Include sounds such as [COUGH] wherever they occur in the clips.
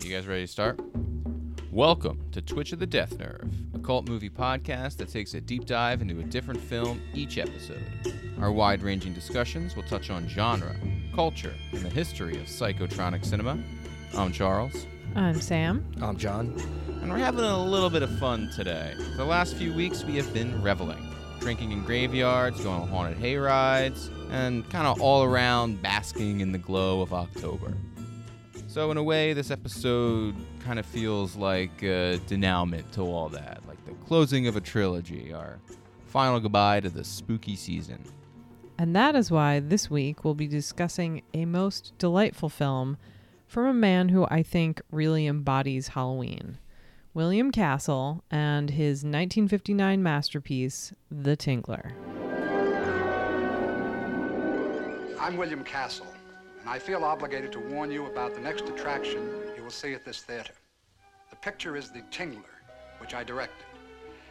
right, you guys ready to start? Welcome to Twitch of the Death Nerve, a cult movie podcast that takes a deep dive into a different film each episode. Our wide ranging discussions will touch on genre, culture, and the history of psychotronic cinema. I'm Charles, I'm Sam. I'm John. and we're having a little bit of fun today. The last few weeks we have been reveling, drinking in graveyards, going on haunted hay rides, and kind of all around basking in the glow of October. So, in a way, this episode kind of feels like a denouement to all that, like the closing of a trilogy, our final goodbye to the spooky season. And that is why this week we'll be discussing a most delightful film from a man who I think really embodies Halloween William Castle and his 1959 masterpiece, The Tingler. I'm William Castle, and I feel obligated to warn you about the next attraction you will see at this theater. The picture is The Tingler, which I directed.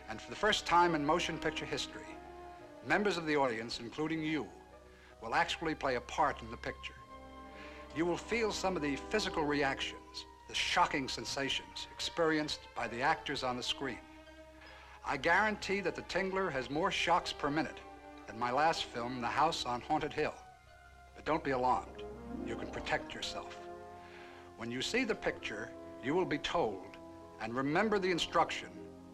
And for the first time in motion picture history, members of the audience, including you, will actually play a part in the picture. You will feel some of the physical reactions, the shocking sensations experienced by the actors on the screen. I guarantee that The Tingler has more shocks per minute than my last film, The House on Haunted Hill. But don't be alarmed. You can protect yourself. When you see the picture, you will be told, and remember the instruction,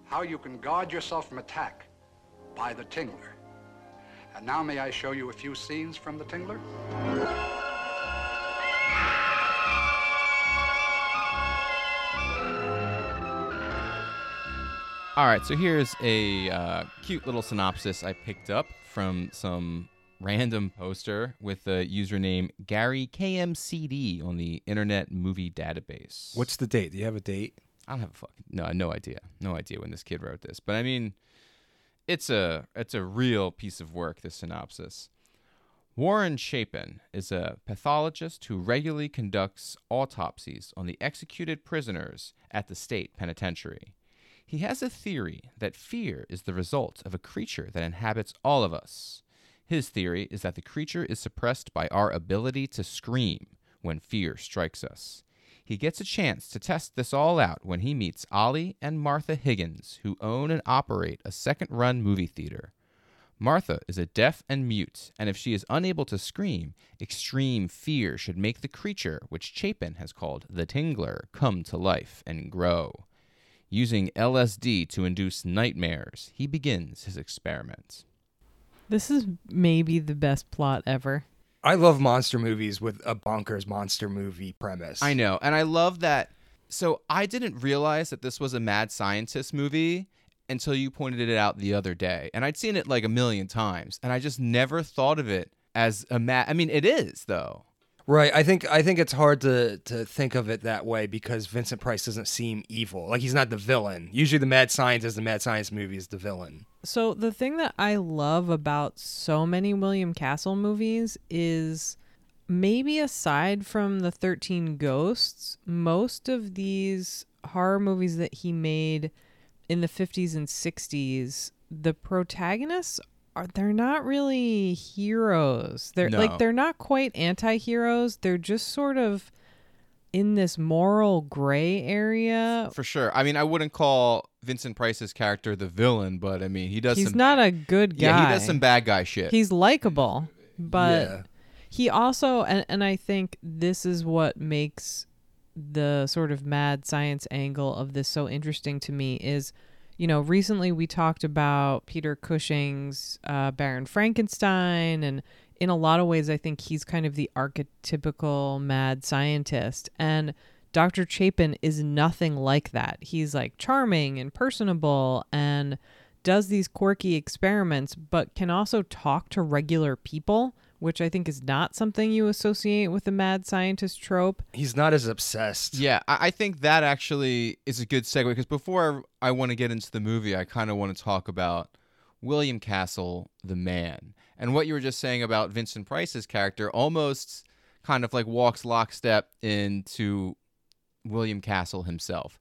how you can guard yourself from attack by the Tingler. And now may I show you a few scenes from the Tingler? All right, so here's a uh, cute little synopsis I picked up from some random poster with the username Gary KMCD on the Internet Movie Database. What's the date? Do you have a date? I don't have a fucking no, no idea, no idea when this kid wrote this, but I mean, it's a it's a real piece of work. This synopsis. Warren Chapin is a pathologist who regularly conducts autopsies on the executed prisoners at the state penitentiary. He has a theory that fear is the result of a creature that inhabits all of us. His theory is that the creature is suppressed by our ability to scream when fear strikes us. He gets a chance to test this all out when he meets Ollie and Martha Higgins, who own and operate a second run movie theater. Martha is a deaf and mute, and if she is unable to scream, extreme fear should make the creature, which Chapin has called the Tingler, come to life and grow. Using LSD to induce nightmares, he begins his experiment. This is maybe the best plot ever. I love monster movies with a bonkers monster movie premise. I know, and I love that. So I didn't realize that this was a mad scientist movie until you pointed it out the other day, and I'd seen it like a million times, and I just never thought of it as a mad. I mean, it is though. Right. I think I think it's hard to to think of it that way because Vincent Price doesn't seem evil. Like he's not the villain. Usually the mad scientist, is the mad science movie is the villain. So, the thing that I love about so many William Castle movies is maybe aside from the 13 Ghosts, most of these horror movies that he made in the 50s and 60s, the protagonists are they're not really heroes. They're No. like they're not quite anti-heroes. They're just sort of in this moral gray area. For sure. I mean, I wouldn't call Vincent Price's character the villain, but I mean, he does He's some not a good guy. Yeah, he does some bad guy shit. He's likable, but Yeah. he also and, and I think this is what makes the sort of mad science angle of this so interesting to me is you know recently we talked about Peter Cushing's uh, Baron Frankenstein and in a lot of ways I think he's kind of the archetypical mad scientist and Dr. Chapin is nothing like that. He's like charming and personable and does these quirky experiments, but can also talk to regular people, which I think is not something you associate with the mad scientist trope. He's not as obsessed. Yeah, I, I think that actually is a good segue because before I want to get into the movie, I kind of want to talk about William Castle, the man. And what you were just saying about Vincent Price's character almost kind of like walks lockstep into William Castle himself.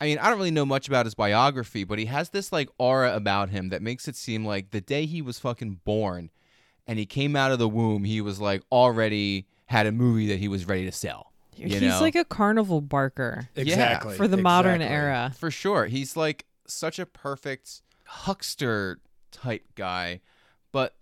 I mean, I don't really know much about his biography, but he has this like aura about him that makes it seem like the day he was fucking born and he came out of the womb, he was like already had a movie that he was ready to sell. You He's know? like a carnival barker Exactly. for the modern era. For sure. He's like such a perfect huckster type guy. But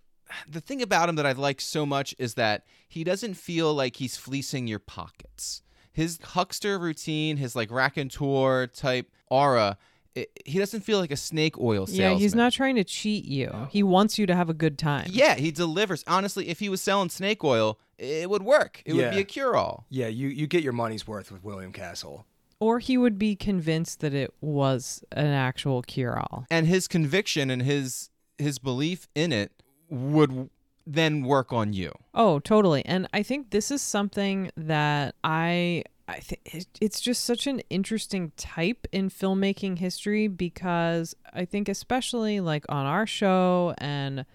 the thing about him that I like so much is that he doesn't feel like he's fleecing your pockets. His huckster routine, his like raconteur type aura, it, he doesn't feel like a snake oil salesman. Yeah, he's not trying to cheat you. He wants you to have a good time. Yeah, he delivers. Honestly, if he was selling snake oil, it would work. It would be a cure all. Yeah, you, you get your money's worth with William Castle. Or he would be convinced that it was an actual cure all. And his conviction and his his belief in it would then work on you. Oh, totally. And I think this is something that I I think it's just such an interesting type in filmmaking history because I think especially like on our show and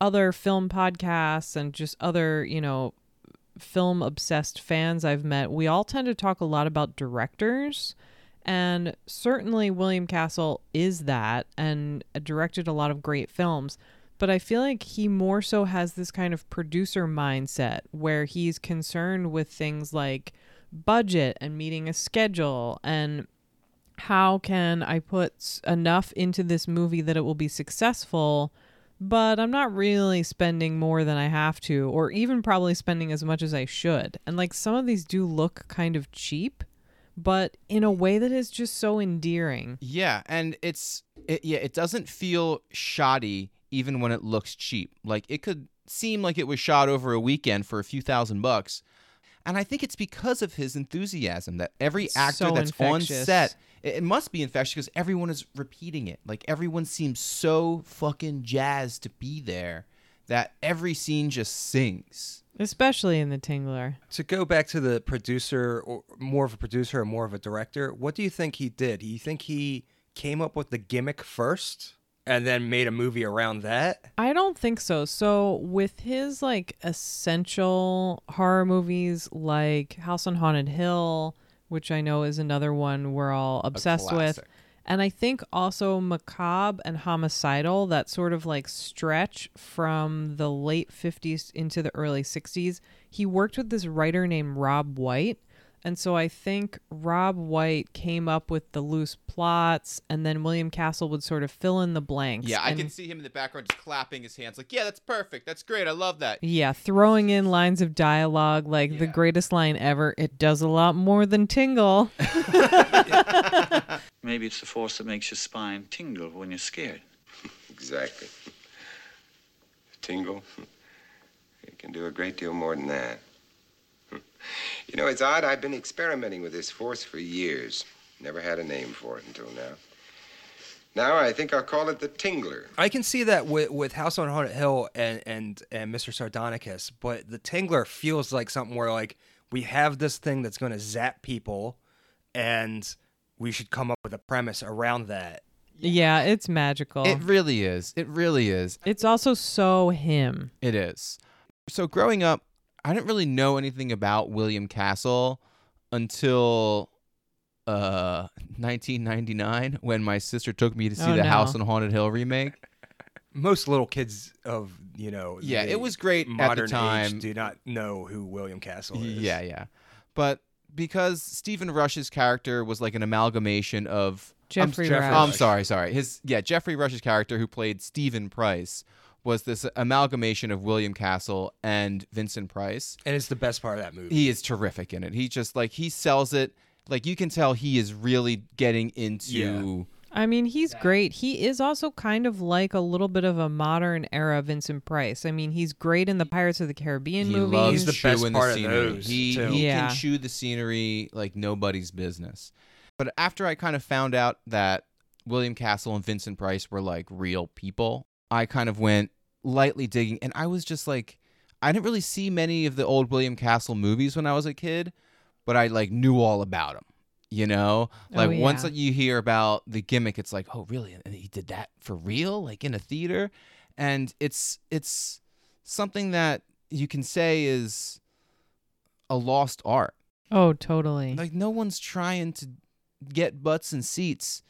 other film podcasts and just other, you know, film obsessed fans I've met, we all tend to talk a lot about directors. And certainly William Castle is that and directed a lot of great films. But I feel like he more so has this kind of producer mindset where he's concerned with things like budget and meeting a schedule and how can I put enough into this movie that it will be successful, but I'm not really spending more than I have to, or even probably spending as much as I should. And like some of these do look kind of cheap, but in a way that is just so endearing. Yeah, and it's it, yeah, it doesn't feel shoddy even when it looks cheap. Like it could seem like it was shot over a weekend for a few thousand bucks. And I think it's because of his enthusiasm that every It's actor so that's on set, it, it must be infectious because everyone is repeating it. Like everyone seems so fucking jazzed to be there that every scene just sings. Especially in The Tingler. To go back to the producer, or more of a producer or more of a director, what do you think he did? Do you think he came up with the gimmick first and then made a movie around that? I don't think so. So with his like essential horror movies like House on Haunted Hill, which I know is another one we're all obsessed with. And I think also Macabre and Homicidal, that sort of like stretch from the late 50s into the early 60s. He worked with this writer named Robb White. And so I think Robb White came up with the loose plots, and then William Castle would sort of fill in the blanks. Yeah, I and- can see him in the background just clapping his hands like, "Yeah, that's perfect. That's great. I love that." Yeah, throwing in lines of dialogue like the greatest line ever. It does a lot more than tingle. [LAUGHS] [LAUGHS] Maybe it's the force that makes your spine tingle when you're scared. Exactly. Tingle. [LAUGHS] It can do a great deal more than that. You know, it's odd. I've been experimenting with this force for years. Never had a name for it until now. Now I think I'll call it the Tingler. I can see that with, with House on Haunted Hill and, and and Mr. Sardonicus, but the Tingler feels like something where like we have this thing that's going to zap people, and we should come up with a premise around that. yeah, it's magical. It really is. It really is. it's also so him. It is. So growing up, I didn't really know anything about William Castle until uh 1999 when my sister took me to see Oh, the no. House on Haunted Hill remake. [LAUGHS] Most little kids of you know Yeah, the it was great at the modern time. age do not know who William Castle is. Yeah, yeah. But because Stephen Rush's character was like an amalgamation of Geoffrey Geoffrey Rush. I'm sorry, sorry. His yeah, Geoffrey Rush's character who played Steven Price was this amalgamation of William Castle and Vincent Price. and it's the best part of that movie. He is terrific in it. He just like he sells it. Like you can tell he is really getting into I mean, he's great. He is also kind of like a little bit of a modern era Vincent Price. I mean, he's great in the Pirates of the Caribbean movie. he movies. loves He's the best part the of scenery. those, he too. he Yeah. can chew the scenery like nobody's business. But after I kind of found out that William Castle and Vincent Price were like real people, I kind of went lightly digging and I was just like I didn't really see many of the old William Castle movies when I was a kid, but I like knew all about them. You know, Oh, like once yeah. that you hear about the gimmick, it's like, oh, really? And he did that for real, like in a theater, and it's it's something that you can say is a lost art. oh, totally. Like no one's trying to get butts and seats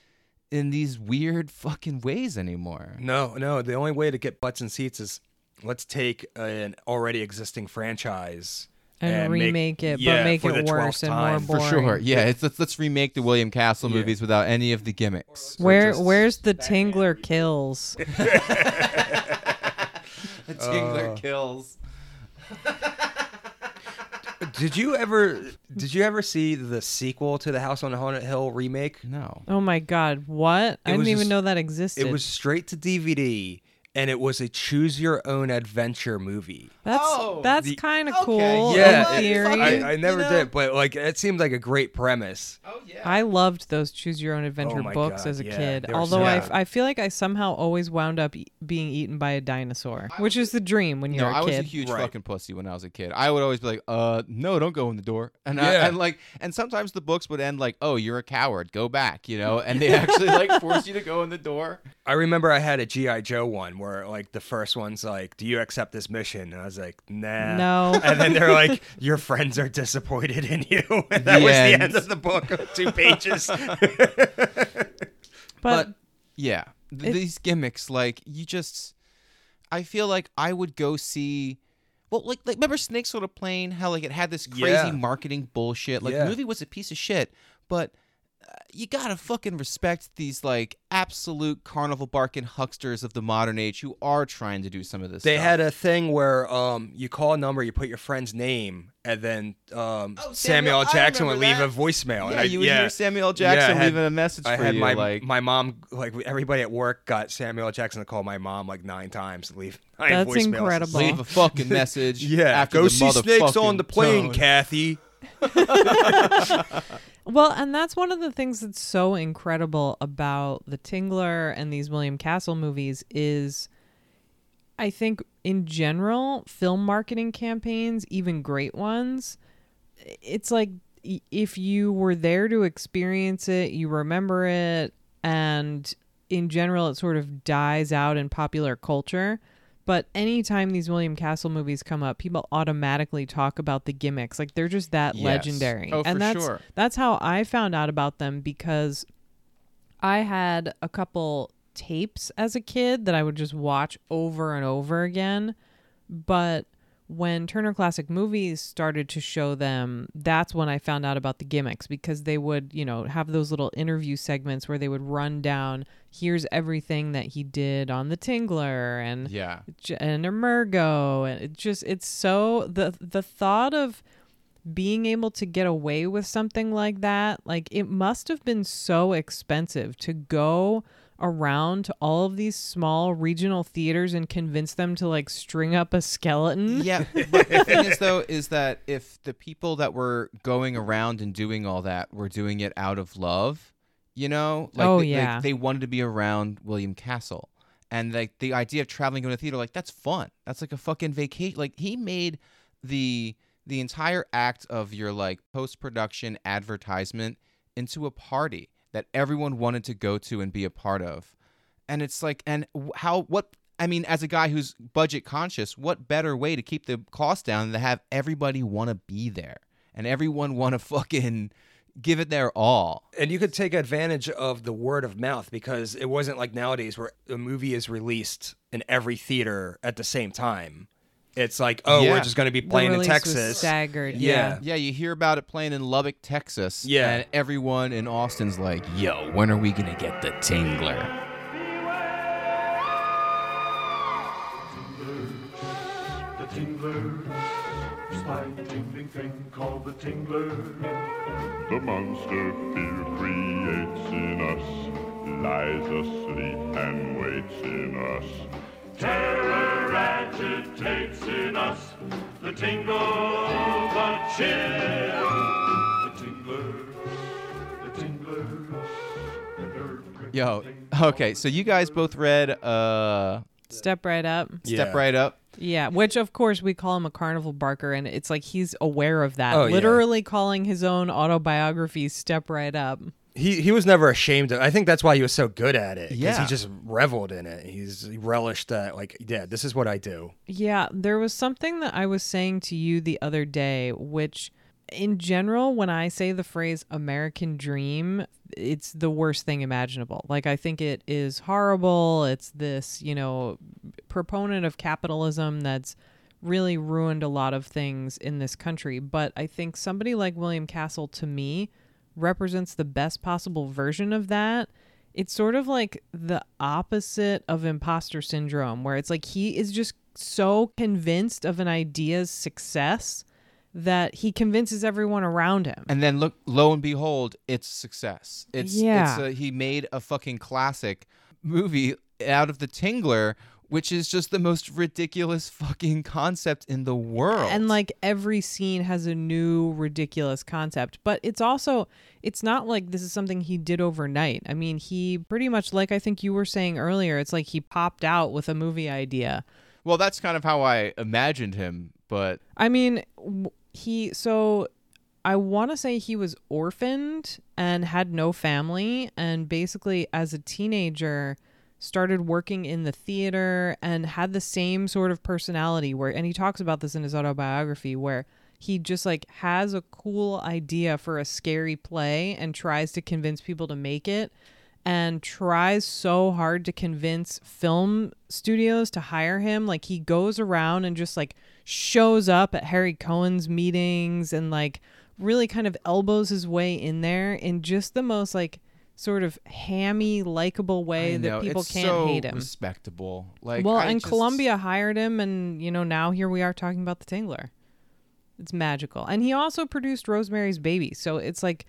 in these weird fucking ways anymore. No, no. The only way to get butts and seats is let's take an already existing franchise And make- remake it, but make it worse and more boring. For sure. Yeah, it's let's let's remake the William Castle Yeah. movies without any of the gimmicks. Where where's the Tingler kills? [LAUGHS] [LAUGHS] The Tingler Uh. kills. [LAUGHS] Did you ever did you ever see the sequel to the House on the Haunted Hill remake? No. Oh my god, what? I didn't even just- know that existed. It was straight to DVD and it was a choose your own adventure movie. That's Oh, that's kind of okay, cool Yeah, in it- I, I never You know- did, but like it seemed like a great premise. Oh yeah. I loved those choose your own adventure Oh books God, as a yeah, kid. they were Although so I, good. I feel like I somehow always wound up e- being eaten by a dinosaur, which is the dream when you're a kid. no, a I was a huge Right. fucking pussy when I was a kid. I would always be like, "Uh, no, don't go in the door." And I, Yeah. and like, and sometimes the books would end like, "Oh, you're a coward, go back," you know, and they [LAUGHS] actually like force you to go in the door. I remember I had a GI Joe one where like the first one's like, "Do you accept this mission?" And I was like, "Nah." No. [LAUGHS] And then they're like, "Your friends are disappointed in you." [LAUGHS] And that The was end. the end of the book, two [LAUGHS] pages. but, yeah, th- these gimmicks, like you just, I feel like I would go see. Well, like, like remember Snakes on a Plane? How like it had this crazy Yeah. marketing bullshit. Like Yeah. the movie was a piece of shit, but you gotta fucking respect these like absolute carnival barking hucksters of the modern age who are trying to do some of this. They stuff. had a thing where um, you call a number, you put your friend's name, and then um, Oh, Samuel, Samuel Jackson would remember leave that. a voicemail. and Yeah, I, you would yeah. hear Samuel L. Yeah, Jackson had- leaving a message I for had you, my like my mom like everybody at work got Samuel Jackson to call my mom like nine times to leave nine That's voicemails. incredible. leave a fucking message. [LAUGHS] Yeah, after go the see snakes on the plane, tone. Kathy. [LAUGHS] [LAUGHS] well, and that's one of the things that's so incredible about the Tingler and these William Castle movies is I think in general, film marketing campaigns, even great ones, it's like if you were there to experience it, you remember it, and in general, it sort of dies out in popular culture. But anytime these William Castle movies come up, people automatically talk about the gimmicks. Like they're just that Yes. legendary. Oh, and for that's sure. that's how I found out about them because I had a couple tapes as a kid that I would just watch over and over again. But when Turner Classic Movies started to show them, that's when I found out about the gimmicks because they would, you know, have those little interview segments where they would run down, here's everything that he did on the Tingler and Yeah. And Emergo and it just it's so the the thought of being able to get away with something like that like it must have been so expensive to go around to all of these small regional theaters and convince them to like string up a skeleton Yeah, [LAUGHS] but the thing is though is that if the people that were going around and doing all that were doing it out of love, you know, like Oh, they, like, yeah. they wanted to be around William Castle, and like the idea of traveling going to a theater, like that's fun. That's like a fucking vacation. Like he made the the entire act of your like post production advertisement into a party that everyone wanted to go to and be a part of. And it's like, and how, what, I mean, as a guy who's budget conscious, what better way to keep the cost down than to have everybody want to be there and everyone want to [LAUGHS] fucking give it their all? And you could take advantage of the word of mouth because it wasn't like nowadays where a movie is released in every theater at the same time. It's like, oh, Yeah. we're just going to be The playing in release was Texas. staggered Yeah. Yeah, you hear about it playing in Lubbock, Texas. Yeah. And everyone in Austin's like, yo, when are we going to get the Tingler? The Tingler, spine tingling thing called the Tingler. The monster fear creates in us, lies asleep and waits in us. Terror agitates in us, the tingle, the chill. The Tingler, the Tingler, the nerve Yo, okay, so you guys both read uh step right up Step Yeah. Right Up. Yeah which of course we call him a carnival barker and it's like he's aware of that Oh, yeah. literally calling his own autobiography step right up He he was never ashamed of. I think that's why he was so good at it. Yeah. he just reveled in it. He's he relished that. Like, yeah, this is what I do. Yeah, there was something that I was saying to you the other day, which in general, when I say the phrase American dream, it's the worst thing imaginable. Like, I think it is horrible. It's this, you know, proponent of capitalism that's really ruined a lot of things in this country. But I think somebody like William Castle to me represents the best possible version of that. It's sort of like the opposite of imposter syndrome, where it's like he is just so convinced of an idea's success that he convinces everyone around him. And then look, lo and behold, it's success. It's Yeah. It's a, he made a fucking classic movie out of the Tingler, which is just the most ridiculous fucking concept in the world. And like every scene has a new ridiculous concept, but it's also it's not like this is something he did overnight. I mean, he pretty much like I think you were saying earlier, it's like he popped out with a movie idea. well, that's kind of how I imagined him. But I mean, w- he so I want to say he was orphaned and had no family and basically as a teenager started working in the theater and had the same sort of personality where and he talks about this in his autobiography where he just like has a cool idea for a scary play and tries to convince people to make it and tries so hard to convince film studios to hire him. Like he goes around and just like shows up at Harry Cohn's meetings and like really kind of elbows his way in there in just the most like sort of hammy, likable way that people it's can't so hate him. Respectable. Like well, I and just- Columbia hired him, and you know now here we are talking about the Tingler. It's magical, and he also produced Rosemary's Baby, so it's like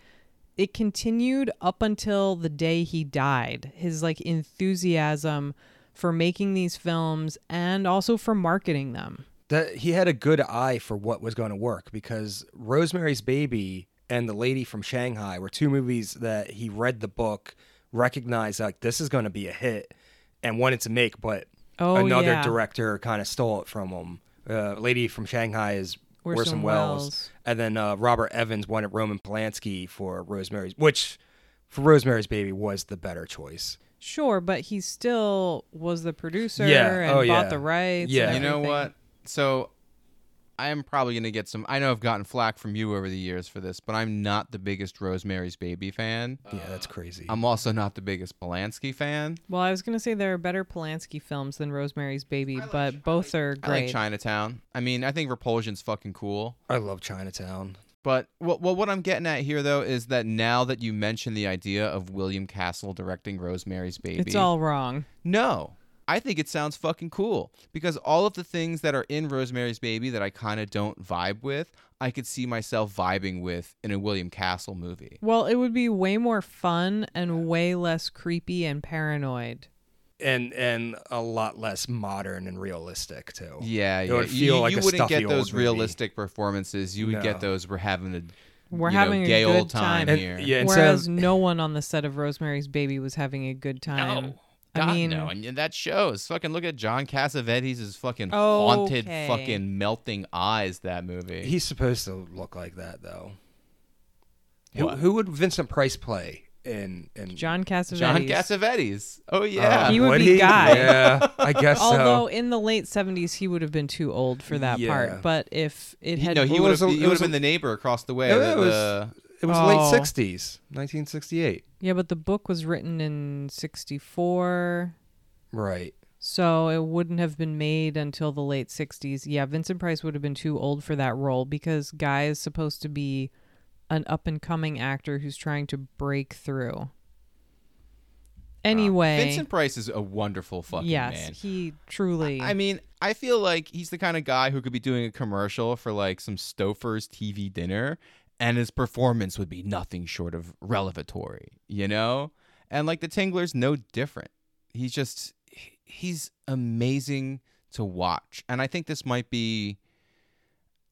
it continued up until the day he died. His like enthusiasm for making these films and also for marketing them. that he had a good eye for what was going to work because Rosemary's Baby and The Lady from Shanghai were two movies that he read the book, recognized like this is going to be a hit, and wanted to make, but Oh, another yeah. director kind of stole it from him. Uh, Lady from Shanghai is Orson Orson, Welles. Welles. and then uh, Robert Evans wanted Roman Polanski for Rosemary's, which for Rosemary's Baby was the better choice. Sure, but he still was the producer Yeah, and oh, bought yeah. the rights. Yeah. and You know everything. what? So I am probably gonna get some. I know I've gotten flack from you over the years for this, but I'm not the biggest Rosemary's Baby fan. Yeah, that's crazy. I'm also not the biggest Polanski fan. Well, I was gonna say there are better Polanski films than Rosemary's Baby, but both are I great. like Chinatown. I mean, I think Repulsion's fucking cool. I love Chinatown. But what well, what I'm getting at here though is that now that you mention the idea of William Castle directing Rosemary's Baby, It's all wrong. No. I think it sounds fucking cool because all of the things that are in Rosemary's Baby that I kind of don't vibe with, I could see myself vibing with in a William Castle movie. Well, it would be way more fun and way less creepy and paranoid. and and a lot less modern and realistic too. Yeah, It yeah. would you like you a wouldn't get those movie. realistic performances. You would get those we're having a We're you know, having a gay good old time, time. here. Yeah, Whereas of- no one on the set of Rosemary's Baby was having a good time. No. I mean, no, and that shows. Fucking look at John Cassavetes' his fucking haunted, fucking melting eyes. That movie. He's supposed to look like that though. Who, who would Vincent Price play in in John Cassavetes. John Cassavetes. Oh yeah. Uh, He would be Guy. Yeah, I guess Although so. in the late 70s he would have been too old for that Yeah. part, but if it had no, he would have. He would have been the neighbor across the way. Yeah, the- it was- the- It was Oh. late '60s, 1968. Yeah, but the book was written in 64. Right. So it wouldn't have been made until the late 60s. Yeah, Vincent Price would have been too old for that role because Guy is supposed to be an up and coming actor who's trying to break through. Ah, anyway, Vincent Price is a wonderful fucking yes, man. he truly. I mean, I feel like he's the kind of guy who could be doing a commercial for like some Stouffer's TV dinner, and his performance would be nothing short of revelatory, you know? And like the Tingler's no different. He's just, he's amazing to watch. And I think this might be,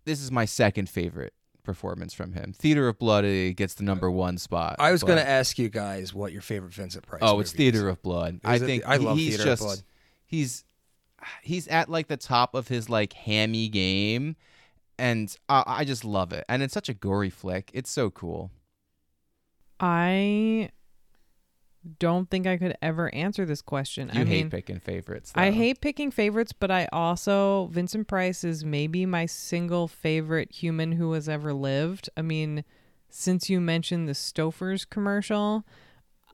this is my second favorite performance from him. Theater of Blood uh, gets the number one spot. I was going to ask you guys what your favorite Vincent Price. Oh, it's movie is. Theater of Blood. I Is it- think I love he's Theater of just Blood. he's he's at like the top of his like hammy game, and I, I just love it. And it's such a gory flick. It's so cool. I don't think I could ever answer this question. You I hate mean, picking favorites. I hate picking favorites, but I also Vincent Price is maybe my single favorite human who has ever lived. I mean, since you mentioned the Stouffer's commercial,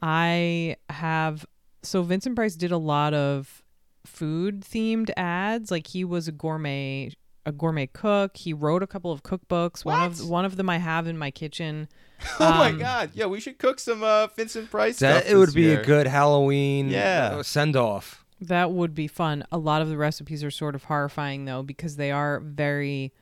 I have so Vincent Price did a lot of food themed ads. Like he was a gourmet a gourmet cook. He wrote a couple of cookbooks. One of What? one of them I have in my kitchen. [LAUGHS] oh my Um, god! Yeah, we should cook some uh, Vincent Price That stuff. it would this be year. a good Halloween Yeah. send off. That would be fun. A lot of the recipes are sort of horrifying though because they are very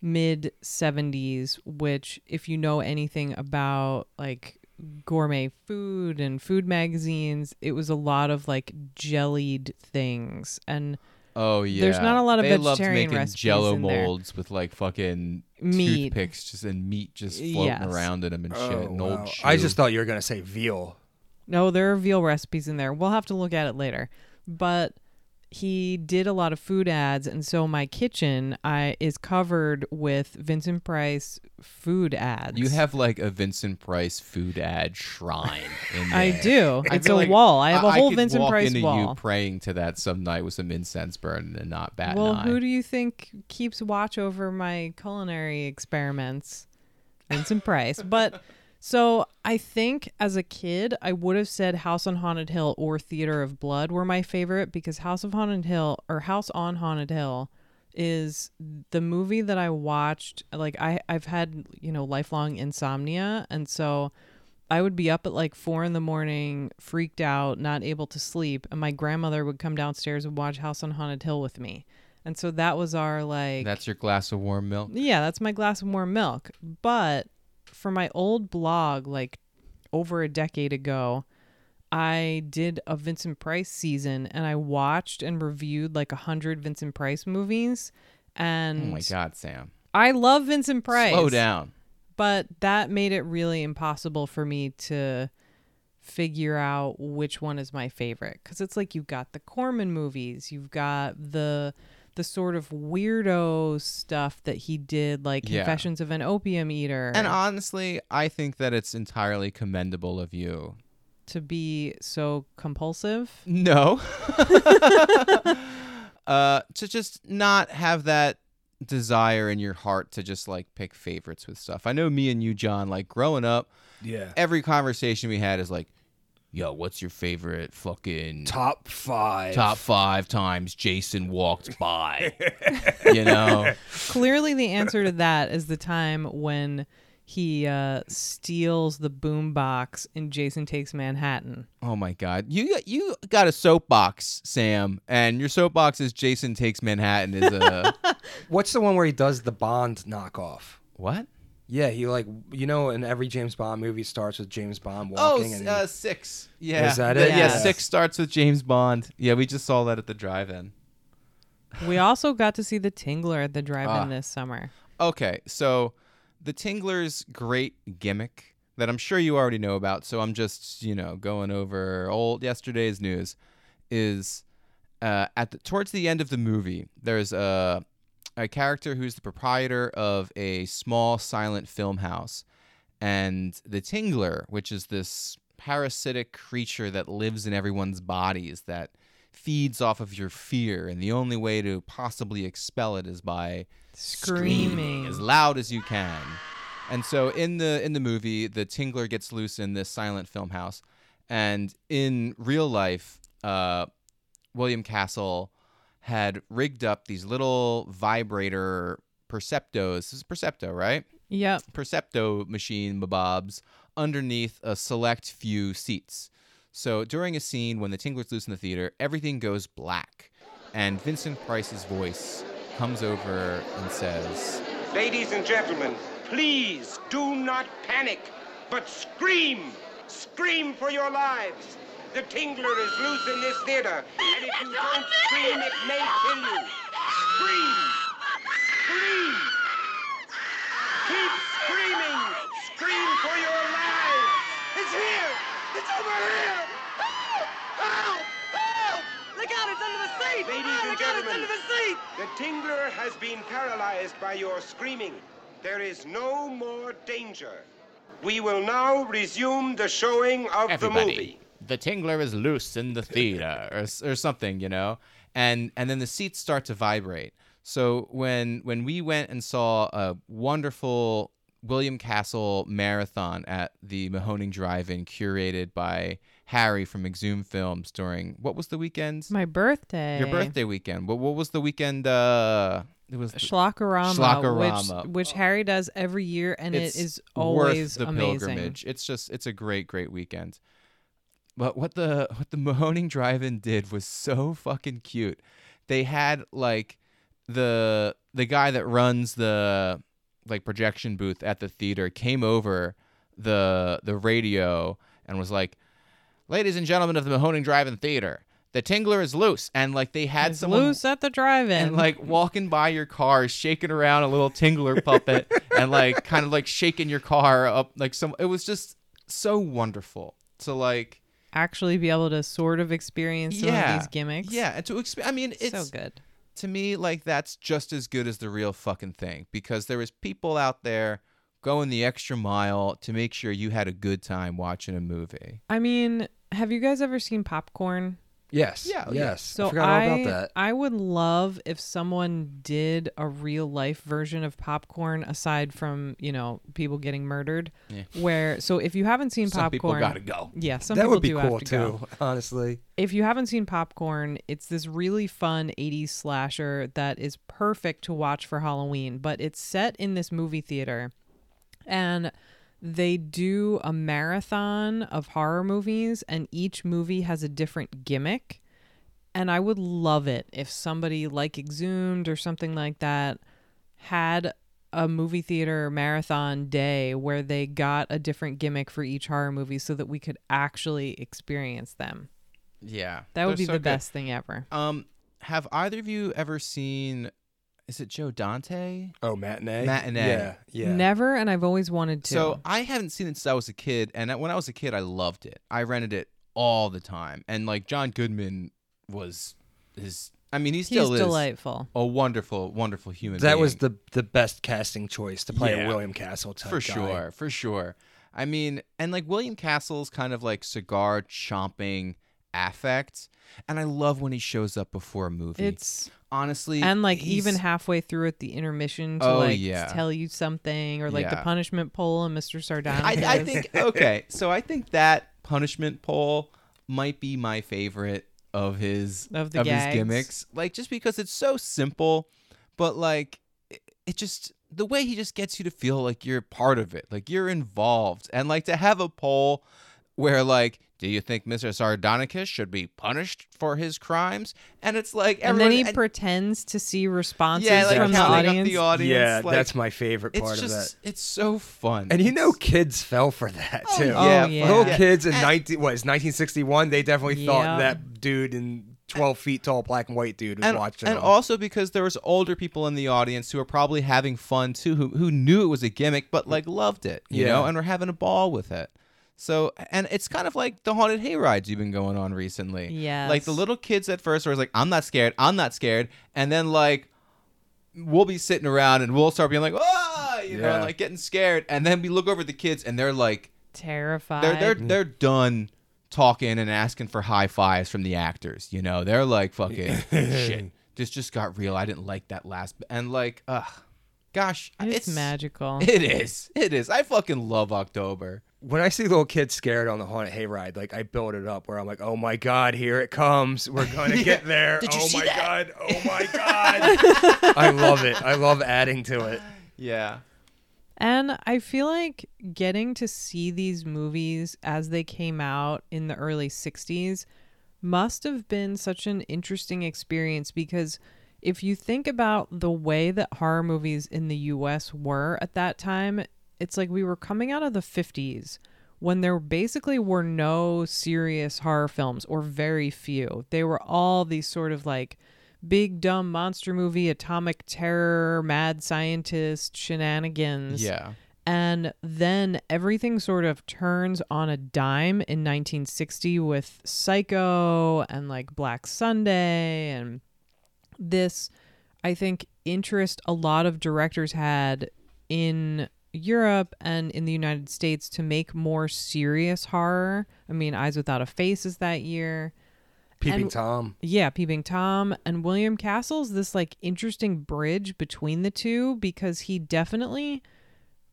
mid 70s, which if you know anything about like gourmet food and food magazines, it was a lot of like jellied things and Oh yeah. There's not a lot of they loved vegetarian making recipes Jello in there. molds with like fucking Meat. toothpicks, just and meat just floating Yes. around in them and shit. Oh, An wow. old I shoe. just thought you were gonna say veal. No, there are veal recipes in there. We'll have to look at it later. But he did a lot of food ads, and so my kitchen I is covered with Vincent Price food ads. You have like a Vincent Price food ad shrine. In I do. I It's a like wall. I have a whole could Vincent walk Price into wall. You praying to that some night with some incense burning and not bat well, an eye. who do you think keeps watch over my culinary experiments? Vincent Price. But so I think as a kid, I would have said House on Haunted Hill or Theater of Blood were my favorite because House of Haunted Hill or House on Haunted Hill is the movie that I watched. Like I, I've had you know lifelong insomnia, and so I would be up at like four in the morning, freaked out, not able to sleep, and my grandmother would come downstairs and watch House on Haunted Hill with me. And so that was our like That's your glass of warm milk. yeah, that's my glass of warm milk. But for my old blog, like over a decade ago, I did a Vincent Price season and I watched and reviewed like a hundred Vincent Price movies. And oh my god, Sam. I love Vincent Price. Slow down. But that made it really impossible for me to figure out which one is my favorite because it's like you've got the Corman movies, you've got the the sort of weirdo stuff that he did, like Yeah. Confessions of an Opium Eater, And honestly, I think that it's entirely commendable of you. to be so compulsive. No. [LAUGHS] uh to just not have that desire in your heart to just like pick favorites with stuff. I know me and you John like growing up, Yeah. every conversation we had is like, "Yo, what's your favorite fucking Top five. top 5 times Jason walked [LAUGHS] by?" [LAUGHS] you know? Clearly, the answer to that is the time when he uh, steals the boombox and Jason Takes Manhattan. Oh my god. You you got a soapbox, Sam, and your soapbox is Jason takes Manhattan is a [LAUGHS] What's the one where he does the Bond knockoff? what? Yeah, he like you know in every James Bond movie starts with James Bond Oh, walking and he- uh, six. Yeah. Is that it? Yeah, Yeah. six starts with James Bond. Yeah, we just saw that at the drive-in. We also got to see the Tingler at the drive-in Ah. this summer. Okay, so the Tingler's great gimmick that I'm sure you already know about, so I'm just, you know, going over old yesterday's news is uh, at the towards the end of the movie, there's a a character who's the proprietor of a small silent film house, and the Tingler, which is this parasitic creature that lives in everyone's bodies that feeds off of your fear, and the only way to possibly expel it is by Screaming. as loud as you can. And so in the in the movie, the Tingler gets loose in this silent film house, and in real life, uh, William Castle had rigged up these little vibrator Perceptos. This is Percepto, right? Yep. Percepto machine bobs underneath a select few seats. So during a scene when the Tingler's loose in the theater, everything goes black, and Vincent Price's voice comes over and says, Ladies and gentlemen, please do not panic, but scream! Scream for your lives! The Tingler is loose in this theater, and if you don't scream, it may kill you. Scream! Scream! Keep screaming! Scream for your lives! It's here! It's over here! Help! Help! Help! Look out, it's under the seat! Ladies oh, and look it's gentlemen. under the seat! The Tingler has been paralyzed by your screaming. There is no more danger. We will now resume the showing of the movie. The tingler is loose in the theater [LAUGHS] or, or something you know and and then the seats start to vibrate so when when we went and saw a wonderful william castle marathon at the mahoning drive-in curated by harry from exhumed films during what was the weekend My birthday. your birthday weekend what, what was the weekend uh it was the- Schlockorama, Schlockorama. which which Harry does every year, and it's it is worth always the amazing. pilgrimage. It's just it's a great great weekend. But what the what the Mahoning Drive-In did was so fucking cute. They had like the the guy that runs the like projection booth at the theater came over the the radio and was like, "Ladies and gentlemen of the Mahoning Drive-In Theater, the Tingler is loose." And like they had It's someone loose at the drive-in. and like walking by your car, shaking around a little Tingler puppet, [LAUGHS] and like kind of like shaking your car up, like some. It was just so wonderful to like, actually be able to sort of experience some yeah, of these gimmicks. yeah, and to exp- I mean, it's so good. to me like that's just as good as the real fucking thing because there is people out there going the extra mile to make sure you had a good time watching a movie. I mean, have you guys ever seen popcorn? Yes. Yeah. Yes. So I forgot all about that. I would love if someone did a real life version of popcorn aside from, you know, people getting murdered. Yeah. Where so if you haven't seen Some people popcorn gotta go. Yeah, some that people would be cool to go. too, honestly. If you haven't seen Popcorn, it's this really fun 80s slasher that is perfect to watch for Halloween, but it's set in this movie theater. And they do a marathon of horror movies, and each movie has a different gimmick. And I would love it if somebody like Exhumed or something like that had a movie theater marathon day where they got a different gimmick for each horror movie so that we could actually experience them. Yeah, That would be so the good. best thing ever. Um, have either of you ever seen? Is it Joe Dante? Oh, matinee. Matinee. Yeah. Yeah. Never, and I've always wanted to. So I haven't seen it since I was a kid, and when I was a kid, I loved it. I rented it all the time, and like John Goodman was his. I mean, he he's still is delightful. a wonderful, wonderful human. that being. was the the best casting choice to play Yeah. a William Castle type for guy. sure, for sure. I mean, and like William Castle's kind of like cigar chomping affect, and I love when he shows up before a movie. It's honestly, and like even halfway through at the intermission to Oh, like yeah. tell you something, or like the punishment poll and Mr. Sardonicus. I, I think [LAUGHS] okay, so I think that punishment poll might be my favorite of his Of the his gags. gimmicks. Like just because it's so simple, but like it, it just the way he just gets you to feel like you're part of it, like you're involved, and like to have a poll where like. Do you think Mr. Sardonicus should be punished for his crimes? And it's like and then he everyone- pretends to see responses yeah, like from the audience. the audience. Yeah, like, that's my favorite it's part just of that. it's so fun. And you know, kids fell for that Oh, too. yeah, Oh, yeah. Little Yeah. kids in And- 19 what is 1961? They definitely thought that dude in 12 feet tall black and white dude was and, watching and them. also because there was older people in the audience who were probably having fun too who, who knew it was a gimmick but like loved it you Yeah. know and were having a ball with it so and it's kind of like the haunted hayrides you've been going on recently Yeah. like the little kids at first were like i'm not scared i'm not scared and then like we'll be sitting around and we'll start being like oh you know like getting scared and then we look over at the kids and they're like Terrified. they're they're they're done talking and asking for high fives from the actors. You know, they're like fucking [LAUGHS] shit. This just got real. I didn't like that last. b-" And like, ugh, gosh, it's, magical. It is. It is. I fucking love October. When I see little kids scared on the haunted hayride, like I build it up where I'm like, "Oh my god, here it comes. We're [LAUGHS] gonna get there. Did you oh see my that? god. Oh my [LAUGHS] god." I love it. I love adding to it. Yeah. And I feel like getting to see these movies as they came out in the early 60s must have been such an interesting experience because if you think about the way that horror movies in the US were at that time, it's like we were coming out of the 50s when there basically were no serious horror films or very few. They were all these sort of like big dumb monster movie, atomic terror, mad scientist shenanigans. Yeah. And then everything sort of turns on a dime in 1960 with Psycho and like Black Sunday and this I think interest a lot of directors had in Europe and in the United States to make more serious horror. I mean, Eyes Without a Face is that year. Peeping And- Tom. Yeah, Peeping Tom and William Castle's this like interesting bridge between the two because he definitely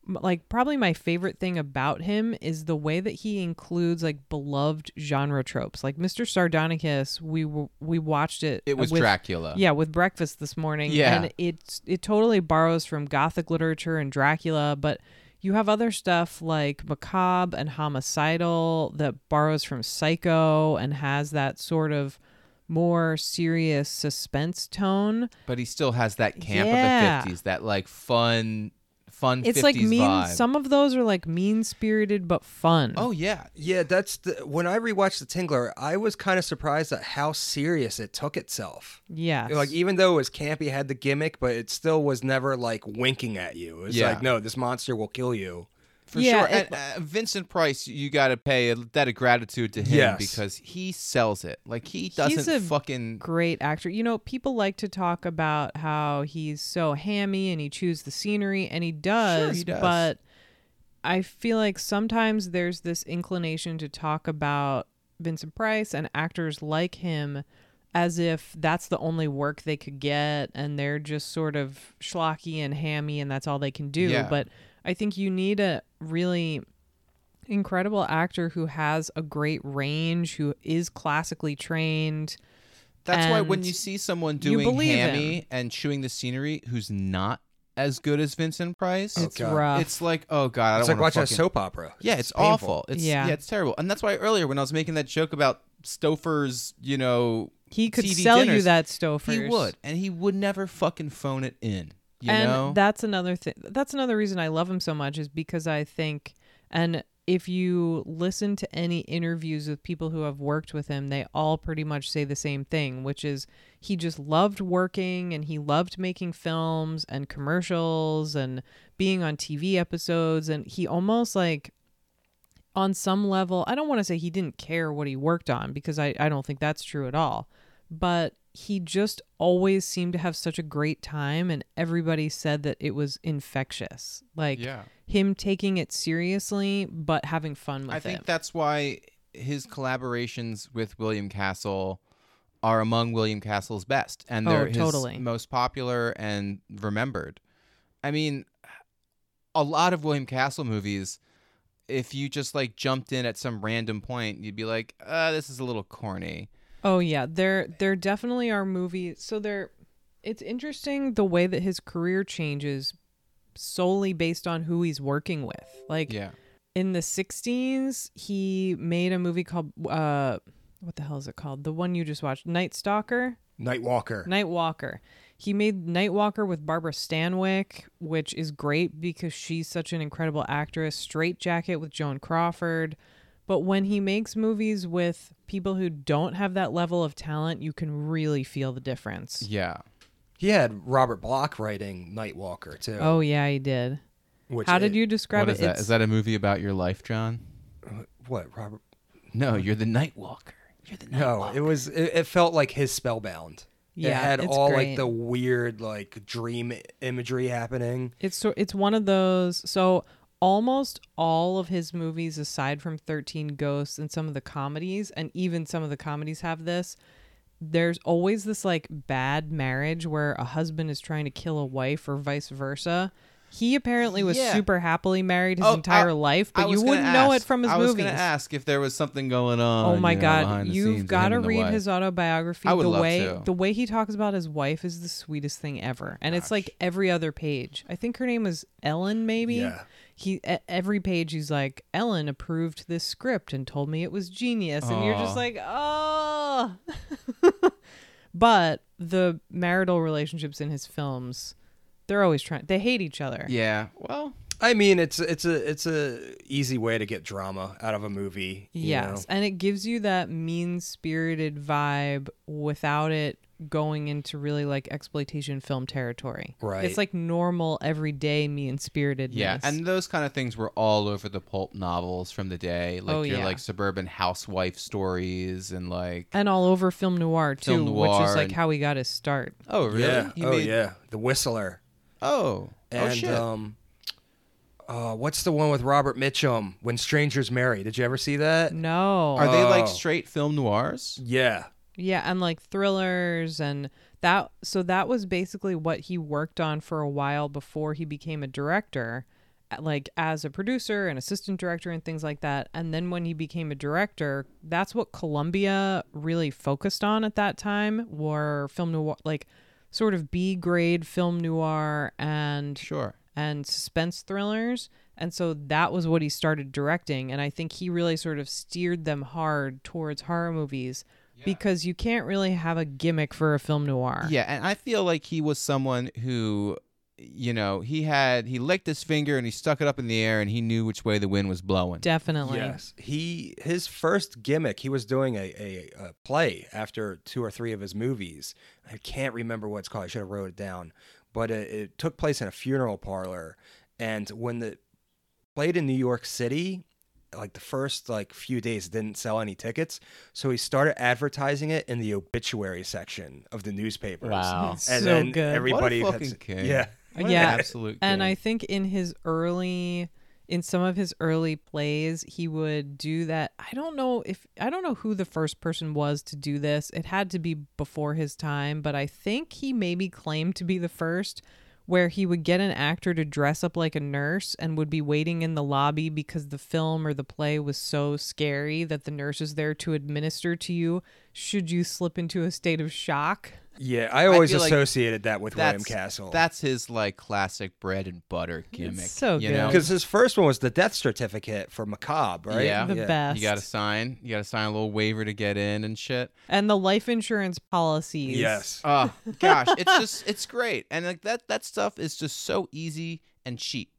like probably my favorite thing about him is the way that he includes like beloved genre tropes. Like Mr. Sardonicus, we w- we watched it. It was with, Dracula. Yeah, with breakfast this morning. Yeah. and it's it totally borrows from Gothic literature and Dracula, but you have other stuff like macabre and homicidal that borrows from Psycho and has that sort of more serious suspense tone. But he still has that camp Yeah. of the 50s, that like fun fun It's 50s like mean. vibe. Some of those are like mean spirited but fun. oh yeah. Yeah, that's the when I rewatched The Tingler, I was kind of surprised at how serious it took itself. Yeah, Like even though it was campy, had the gimmick, but it still was never like winking at you. It was Yeah. like, no, this monster will kill you. For Yeah, sure. it- and, uh, Vincent Price, you got to pay a debt of gratitude to him Yes. because he sells it. Like he doesn't a fucking great actor. You know, people like to talk about how he's so hammy and he chews the scenery, and he does. he does. But I feel like sometimes there's this inclination to talk about Vincent Price and actors like him as if that's the only work they could get and they're just sort of schlocky and hammy and that's all they can do. Yeah. But I think you need a really incredible actor who has a great range, who is classically trained. That's why when you see someone doing hammy him. and chewing the scenery who's not as good as Vincent Price, It's God. rough. it's like, oh god, I It's don't like want watching fucking... a soap opera. Yeah, it's, painful. awful. It's Yeah. yeah. it's terrible. And that's why earlier when I was making that joke about Stouffer's, you know, He could TV sell you that Stouffer's. he would, and he would never fucking phone it in. You and know, that's another thing. That's another reason I love him so much is because I think, and if you listen to any interviews with people who have worked with him, they all pretty much say the same thing, which is he just loved working and he loved making films and commercials and being on TV episodes. And he almost like, on some level, I don't want to say he didn't care what he worked on because I, I don't think that's true at all. But he just always seemed to have such a great time, and everybody said that it was infectious. Like Yeah. him taking it seriously, but having fun with it. I think it. that's why his collaborations with William Castle are among William Castle's best, and Oh, they're his totally. most popular and remembered. I mean, a lot of William Castle movies, if you just like jumped in at some random point, you'd be like, uh, "This is a little corny." Oh yeah, there there definitely are movies. So there, it's interesting the way that his career changes solely based on who he's working with. Like Yeah, in the 60s he made a movie called uh what the hell is it called? The one you just watched night stalker? Night Walker. night walker. He made night walker with barbara stanwyck which is great because she's such an incredible actress. Strait-Jacket with joan crawford but when he makes movies with people who don't have that level of talent you can really feel the difference yeah. He had Robert Bloch writing Nightwalker too. oh yeah he did which how did you describe What it is that? It's- Is that a movie about your life, John? Uh, what Robert? No, you're the Night Walker. You're the Night No, it was. It, it felt like his Spellbound. Yeah, it had it's all great. like the weird like dream imagery happening. It's so it's one of those. So almost all of his movies, aside from Thirteen Ghosts and some of the comedies, and even some of the comedies have this. There's always this like bad marriage where a husband is trying to kill a wife or vice versa. He apparently was Yeah. super happily married his Oh, entire I- life, but you wouldn't know it from his I was movies. gonna ask if there was something going on. Oh my you know, god, behind the scenes you've got to him and the read his autobiography. I would the love way to. the way he talks about his wife is the sweetest thing ever. And it's like every other page. I think her name was Ellen maybe. Yeah. He every page he's like Ellen approved this script and told me it was genius and you're just like, "Oh." [LAUGHS] but the marital relationships in his films, they're always trying they hate each other. Yeah. Well, I mean, it's it's a it's a easy way to get drama out of a movie. you Yes, know? and it gives you that mean spirited vibe without it going into really like exploitation film territory. Right. It's like normal, everyday mean spiritedness. yeah, and those kind of things were all over the pulp novels from the day, like Oh, your yeah. like suburban housewife stories and like. and all over film noir too, Film which is like and- how he got his start. Oh really? yeah, He oh made- yeah, The Whistler, Oh. and oh shit. um, uh, what's the one with Robert Mitchum? When Strangers Marry. Did you ever see that? No. Are they like Oh. straight film noirs? Yeah, Yeah, and like thrillers and that so that was basically what he worked on for a while before he became a director. like as a producer and assistant director and things like that. And then when he became a director, that's what Columbia really focused on at that time were film noir like sort of B grade film noir and Sure. and suspense thrillers. And so that was what he started directing. And I think he really sort of steered them hard towards horror movies because you can't really have a gimmick for a film noir. Yeah, and I feel like he was someone who, you know, he had he licked his finger and he stuck it up in the air and he knew which way the wind was blowing. Definitely. Yes, he his first gimmick. He was doing a, a, a play after two or three of his movies. I can't remember what it's called. I should have wrote it down, but it, it took place in a funeral parlor, and when the played in New York City, like the first like few days didn't sell any tickets, so he started advertising it in the obituary section of the newspapers. Wow. and So then good. everybody What a fucking to- king. yeah. What an Yeah. absolute. And king. I think in his early in some of his early plays he would do that. I don't know if I don't know who the first person was to do this. It had to be before his time, but I think he maybe claimed to be the first where he would get an actor to dress up like a nurse and would be waiting in the lobby because the film or the play was so scary that the nurse is there to administer to you should you slip into a state of shock. Yeah, I always feel like associated that with William that's Castle. That's his like classic bread and butter gimmick. so you good. know? Because his first one was the death certificate for Macabre, right? Yeah. The best. You got to sign. You got to sign a little waiver to get in and shit. And the life insurance policies. Yes. Oh gosh, it's just it's great, and like that that stuff is just so easy and cheap,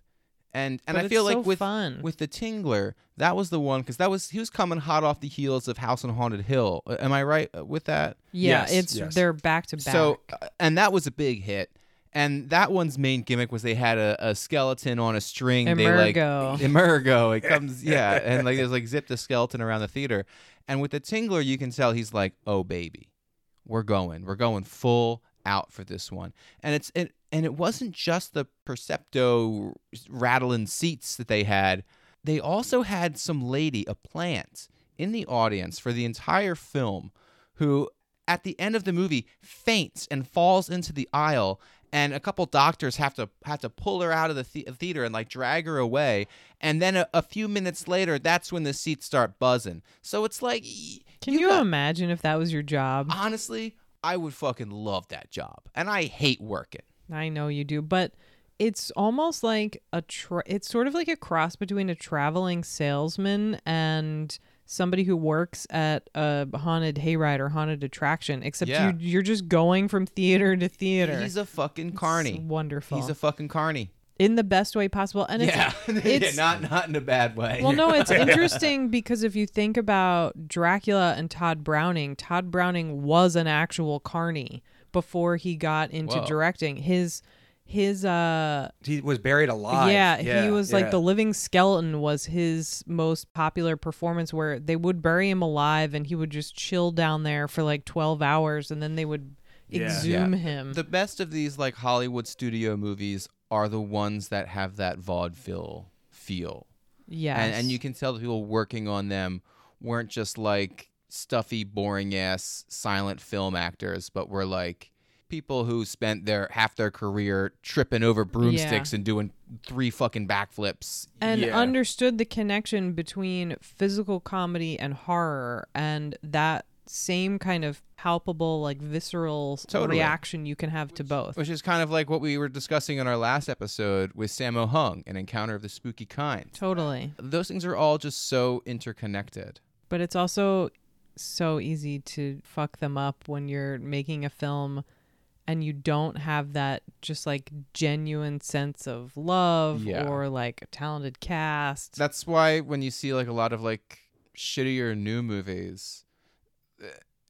and and But I feel it's like so with fun. with the Tingler, that was the one because that was he was coming hot off the heels of House on Haunted Hill. Am I right uh, with that? Yeah, Yes, it's yes. they're back to back. So, uh, and that was a big hit. And that one's main gimmick was they had a, a skeleton on a string. They like Emergo. Emergo. It [LAUGHS] comes, yeah, and like there's like zipped a skeleton around the theater. And with the Tingler, you can tell he's like, "Oh baby, we're going, we're going full out for this one." And it's it, and it wasn't just the Percepto rattling seats that they had. They also had some lady, a plant, in the audience for the entire film, who at the end of the movie faints and falls into the aisle and a couple doctors have to have to pull her out of the, the- theater and like drag her away and then a, a few minutes later that's when the seats start buzzing so it's like Can you, got- imagine if that was your job? honestly i would fucking love that job and i hate working I know you do, but it's almost like a tra- it's sort of like a cross between a traveling salesman and somebody who works at a haunted hayride or haunted attraction except Yeah. you you're just going from theater to theater. he's a fucking carny wonderful. he's a fucking carny in the best way possible and it's yeah, [LAUGHS] yeah it's not not in a bad way Well, no, it's [LAUGHS] interesting because if you think about Dracula and Tod Browning, Tod Browning was an actual carny before he got into Whoa. directing. His his uh He was buried alive. yeah, he was like the living skeleton was his most popular performance where they would bury him alive and he would just chill down there for like 12 hours and then they would Yeah. exhume him. The best of these like Hollywood studio movies are the ones that have that vaudeville feel. yes. And and you can tell the people working on them weren't just like stuffy, boring ass silent film actors, but were like people who spent their half their career tripping over broomsticks and doing three fucking backflips. and Yeah. understood the connection between physical comedy and horror and that same kind of palpable like visceral Totally. reaction you can have to both Which is kind of like what we were discussing in our last episode with Sammo Hung, an encounter of the spooky kind. totally Those things are all just so interconnected. but it's also so easy to fuck them up when you're making a film and you don't have that just like genuine sense of love Yeah. or like a talented cast That's why when you see like a lot of like shittier new movies,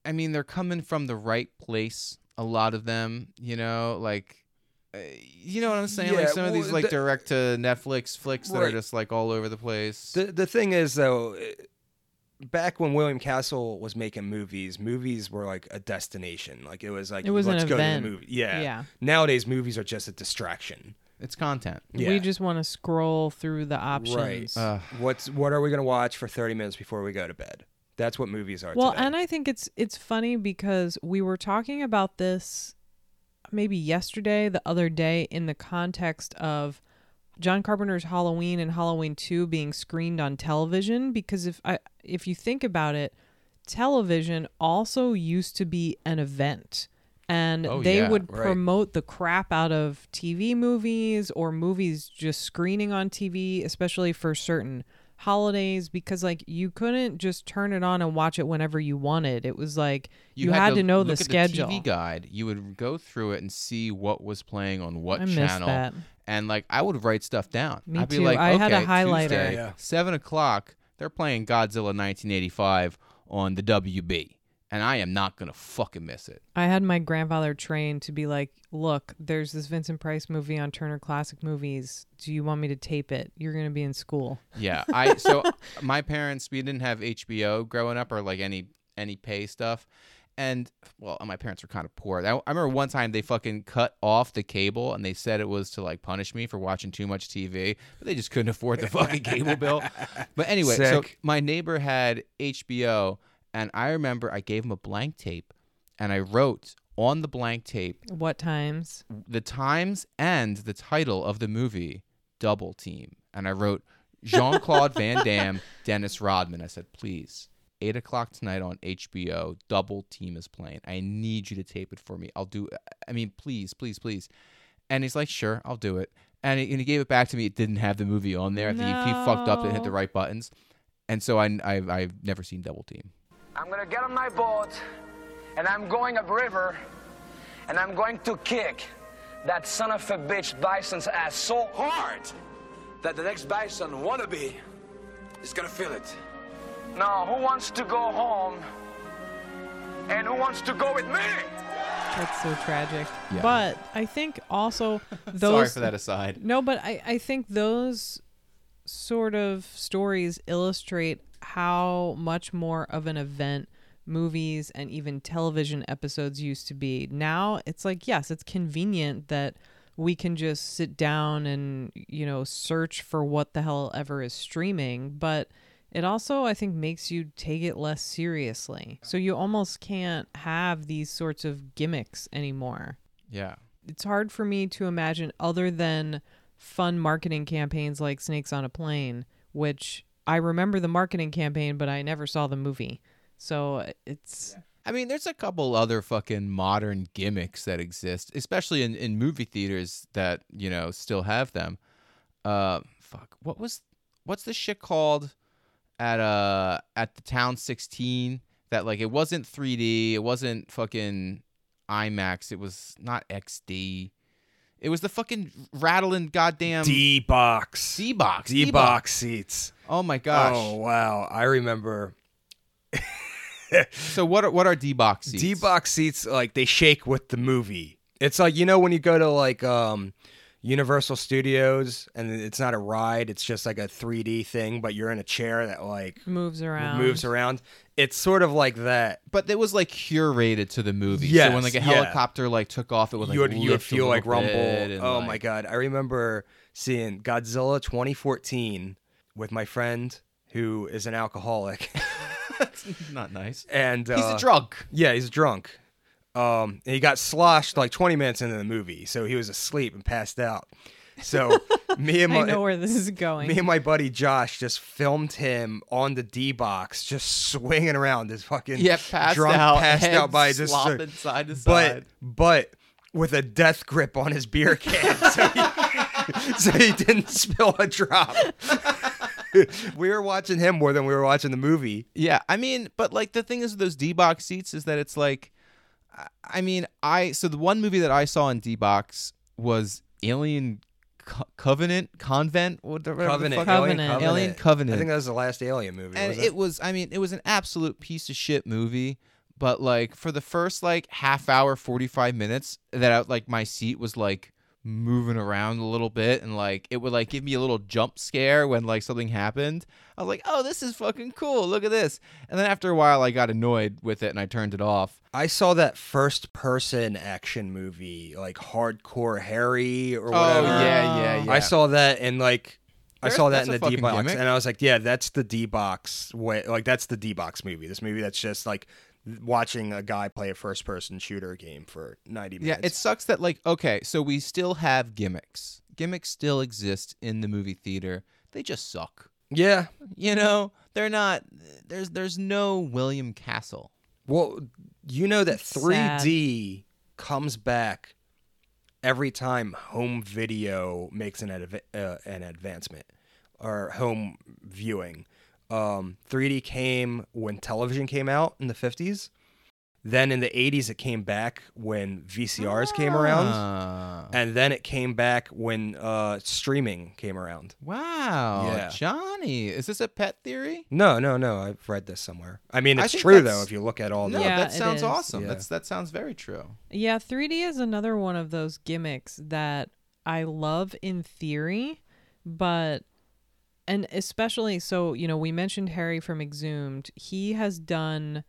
I mean they're coming from the right place. A lot of them, you know, like. uh, You know what I'm saying? like Yeah, some of these like the- direct to Netflix flicks that are just like all over the place. The the thing is though, eh, back when William Castle was making movies, movies were like a destination. Like it was like It was an let's go event. to the movie. Yeah. Yeah. Nowadays movies are just a distraction. it's content. Yeah. we just want to scroll through the options Right. Uh, What's what are we gonna watch for thirty minutes before we go to bed? That's what movies are. Well, today. and I think it's it's funny because we were talking about this maybe yesterday, the other day in the context of John Carpenter's Halloween and Halloween 2 being screened on television because if I if you think about it, television also used to be an event. And Oh, they yeah, would right. promote the crap out of TV movies or movies just screening on TV, especially for certain holidays because like you couldn't just turn it on and watch it whenever you wanted. It was like you, had, to know the look schedule. The TV guide. You would go through it and see what was playing on what I channel. that. And like I would write stuff down. Me I'd be too. like, I had a highlighter. Tuesday, Yeah. seven o'clock. They're playing Godzilla 1985 on the WB, and I am not gonna fucking miss it. I had my grandfather trained to be like, "Look, there's this Vincent Price movie on Turner Classic Movies. Do you want me to tape it? You're going to be in school." Yeah, I [LAUGHS] so my parents we didn't have HBO growing up or like any any pay stuff, and well, my parents were kind of poor. I, I remember one time they fucking cut off the cable and they said it was to like punish me for watching too much TV, but they just couldn't afford the fucking cable bill. [LAUGHS] But anyway, so my neighbor had HBO, and I remember I gave him a blank tape, and I wrote on the blank tape What times? the times and the title of the movie Double Team. And I wrote Jean Claude [LAUGHS] Van Damme, Dennis Rodman. I said, please, eight o'clock tonight on HBO, Double Team is playing. I need you to tape it for me. I'll do. I mean, please, please, please. And he's like, sure, I'll do it. And he, and he gave it back to me. It didn't have the movie on there. I think he, he fucked up and hit the right buttons. And so I, I, I've never seen Double Team. I'm gonna get on my boat and I'm going upriver and I'm going to kick that son of a bitch bison's ass so hard that the next bison wannabe is gonna feel it. Now, who wants to go home and who wants to go with me? That's so tragic. Yeah. But I think also those [LAUGHS] Sorry for that aside. No, but I, I think those sort of stories illustrate how much more of an event movies and even television episodes used to be. Now it's like, yes, it's convenient that we can just sit down and, you know, search for what the hell ever is streaming, but it also, I think, makes you take it less seriously. So you almost can't have these sorts of gimmicks anymore Yeah. it's hard for me to imagine other than fun marketing campaigns like Snakes on a Plane, which I remember the marketing campaign, but I never saw the movie. So it's I mean, there's a couple other fucking modern gimmicks that exist, especially in, in movie theaters that you know still have them. Uh, fuck, what was what's the shit called at uh at the Town 16 that like it wasn't 3D, it wasn't fucking IMAX, it was not XD. It was the fucking rattling goddamn D box. D box. D box seats. Oh my gosh. Oh wow! I remember [LAUGHS] So what are what are D box seats? D box seats. Like they shake with the movie. It's like you know when you go to like um, Universal Studios and it's not a ride. It's just like a 3D thing, but you're in a chair that like moves around. moves around. It's sort of like that. but it was like curated to the movie. Yeah. so when like a yeah. helicopter like took off, it would like you would you would feel like rumble. Oh like- my god! I remember seeing Godzilla 2014 with my friend who is an alcoholic, That's [LAUGHS] Not nice. and He's uh, a drunk. Yeah, he's drunk. Um, and he got sloshed like 20 minutes into the movie, so he was asleep and passed out. So [LAUGHS] me and I my know where this is going. me and my buddy Josh just filmed him on the D box, just swinging around his fucking Yeah, passed drunk, out, passed out by just slopping side to but side. but with a death grip on his beer can, so he, [LAUGHS] so he didn't spill a drop. [LAUGHS] we were watching him more than we were watching the movie. Yeah, I mean, but like the thing is with those D box seats is that it's like, I- I mean, I so the one movie that I saw in D box was Alien Co- Covenant, Convent, whatever the Covenant, fuck- Alien Covenant. Covenant. Alien Covenant. I think that was the last Alien movie. and was it was i mean it was an absolute piece of shit movie but like for the first like half hour 45 minutes that I, like my seat was like moving around a little bit and like it would like give me a little jump scare when like something happened i was like oh this is fucking cool look at this and then after a while i got annoyed with it and i turned it off I saw that first person action movie, like Hardcore Harry or oh, whatever. oh yeah yeah yeah I saw that and like I saw that that's in the D box, and I was like, "Yeah, that's the D box way. Like that's the D box movie. This movie that's just like watching a guy play a first person shooter game for ninety minutes. Yeah, minutes." it sucks that like okay, so we still have gimmicks. gimmicks still exist in the movie theater. They just suck. Yeah. You know, they're not. There's there's no William Castle. Well, you know that It's 3D comes back every time home video makes an adv- uh, an advancement or home viewing. Um, 3D came when television came out in the 50s. Then in the 80s, it came back when VCRs came around. Ah. And then it came back when uh, streaming came around. Wow, Yeah. Johnny, is this a pet theory? No, no, no. I've read this somewhere. I mean, I it's think true, though, if you look at all No, the. Yeah, that it sounds is. awesome. Yeah. That's that sounds very true. Yeah, 3D is another one of those gimmicks that I love in theory, but and especially so, you know, we mentioned Harry from Exhumed. He has done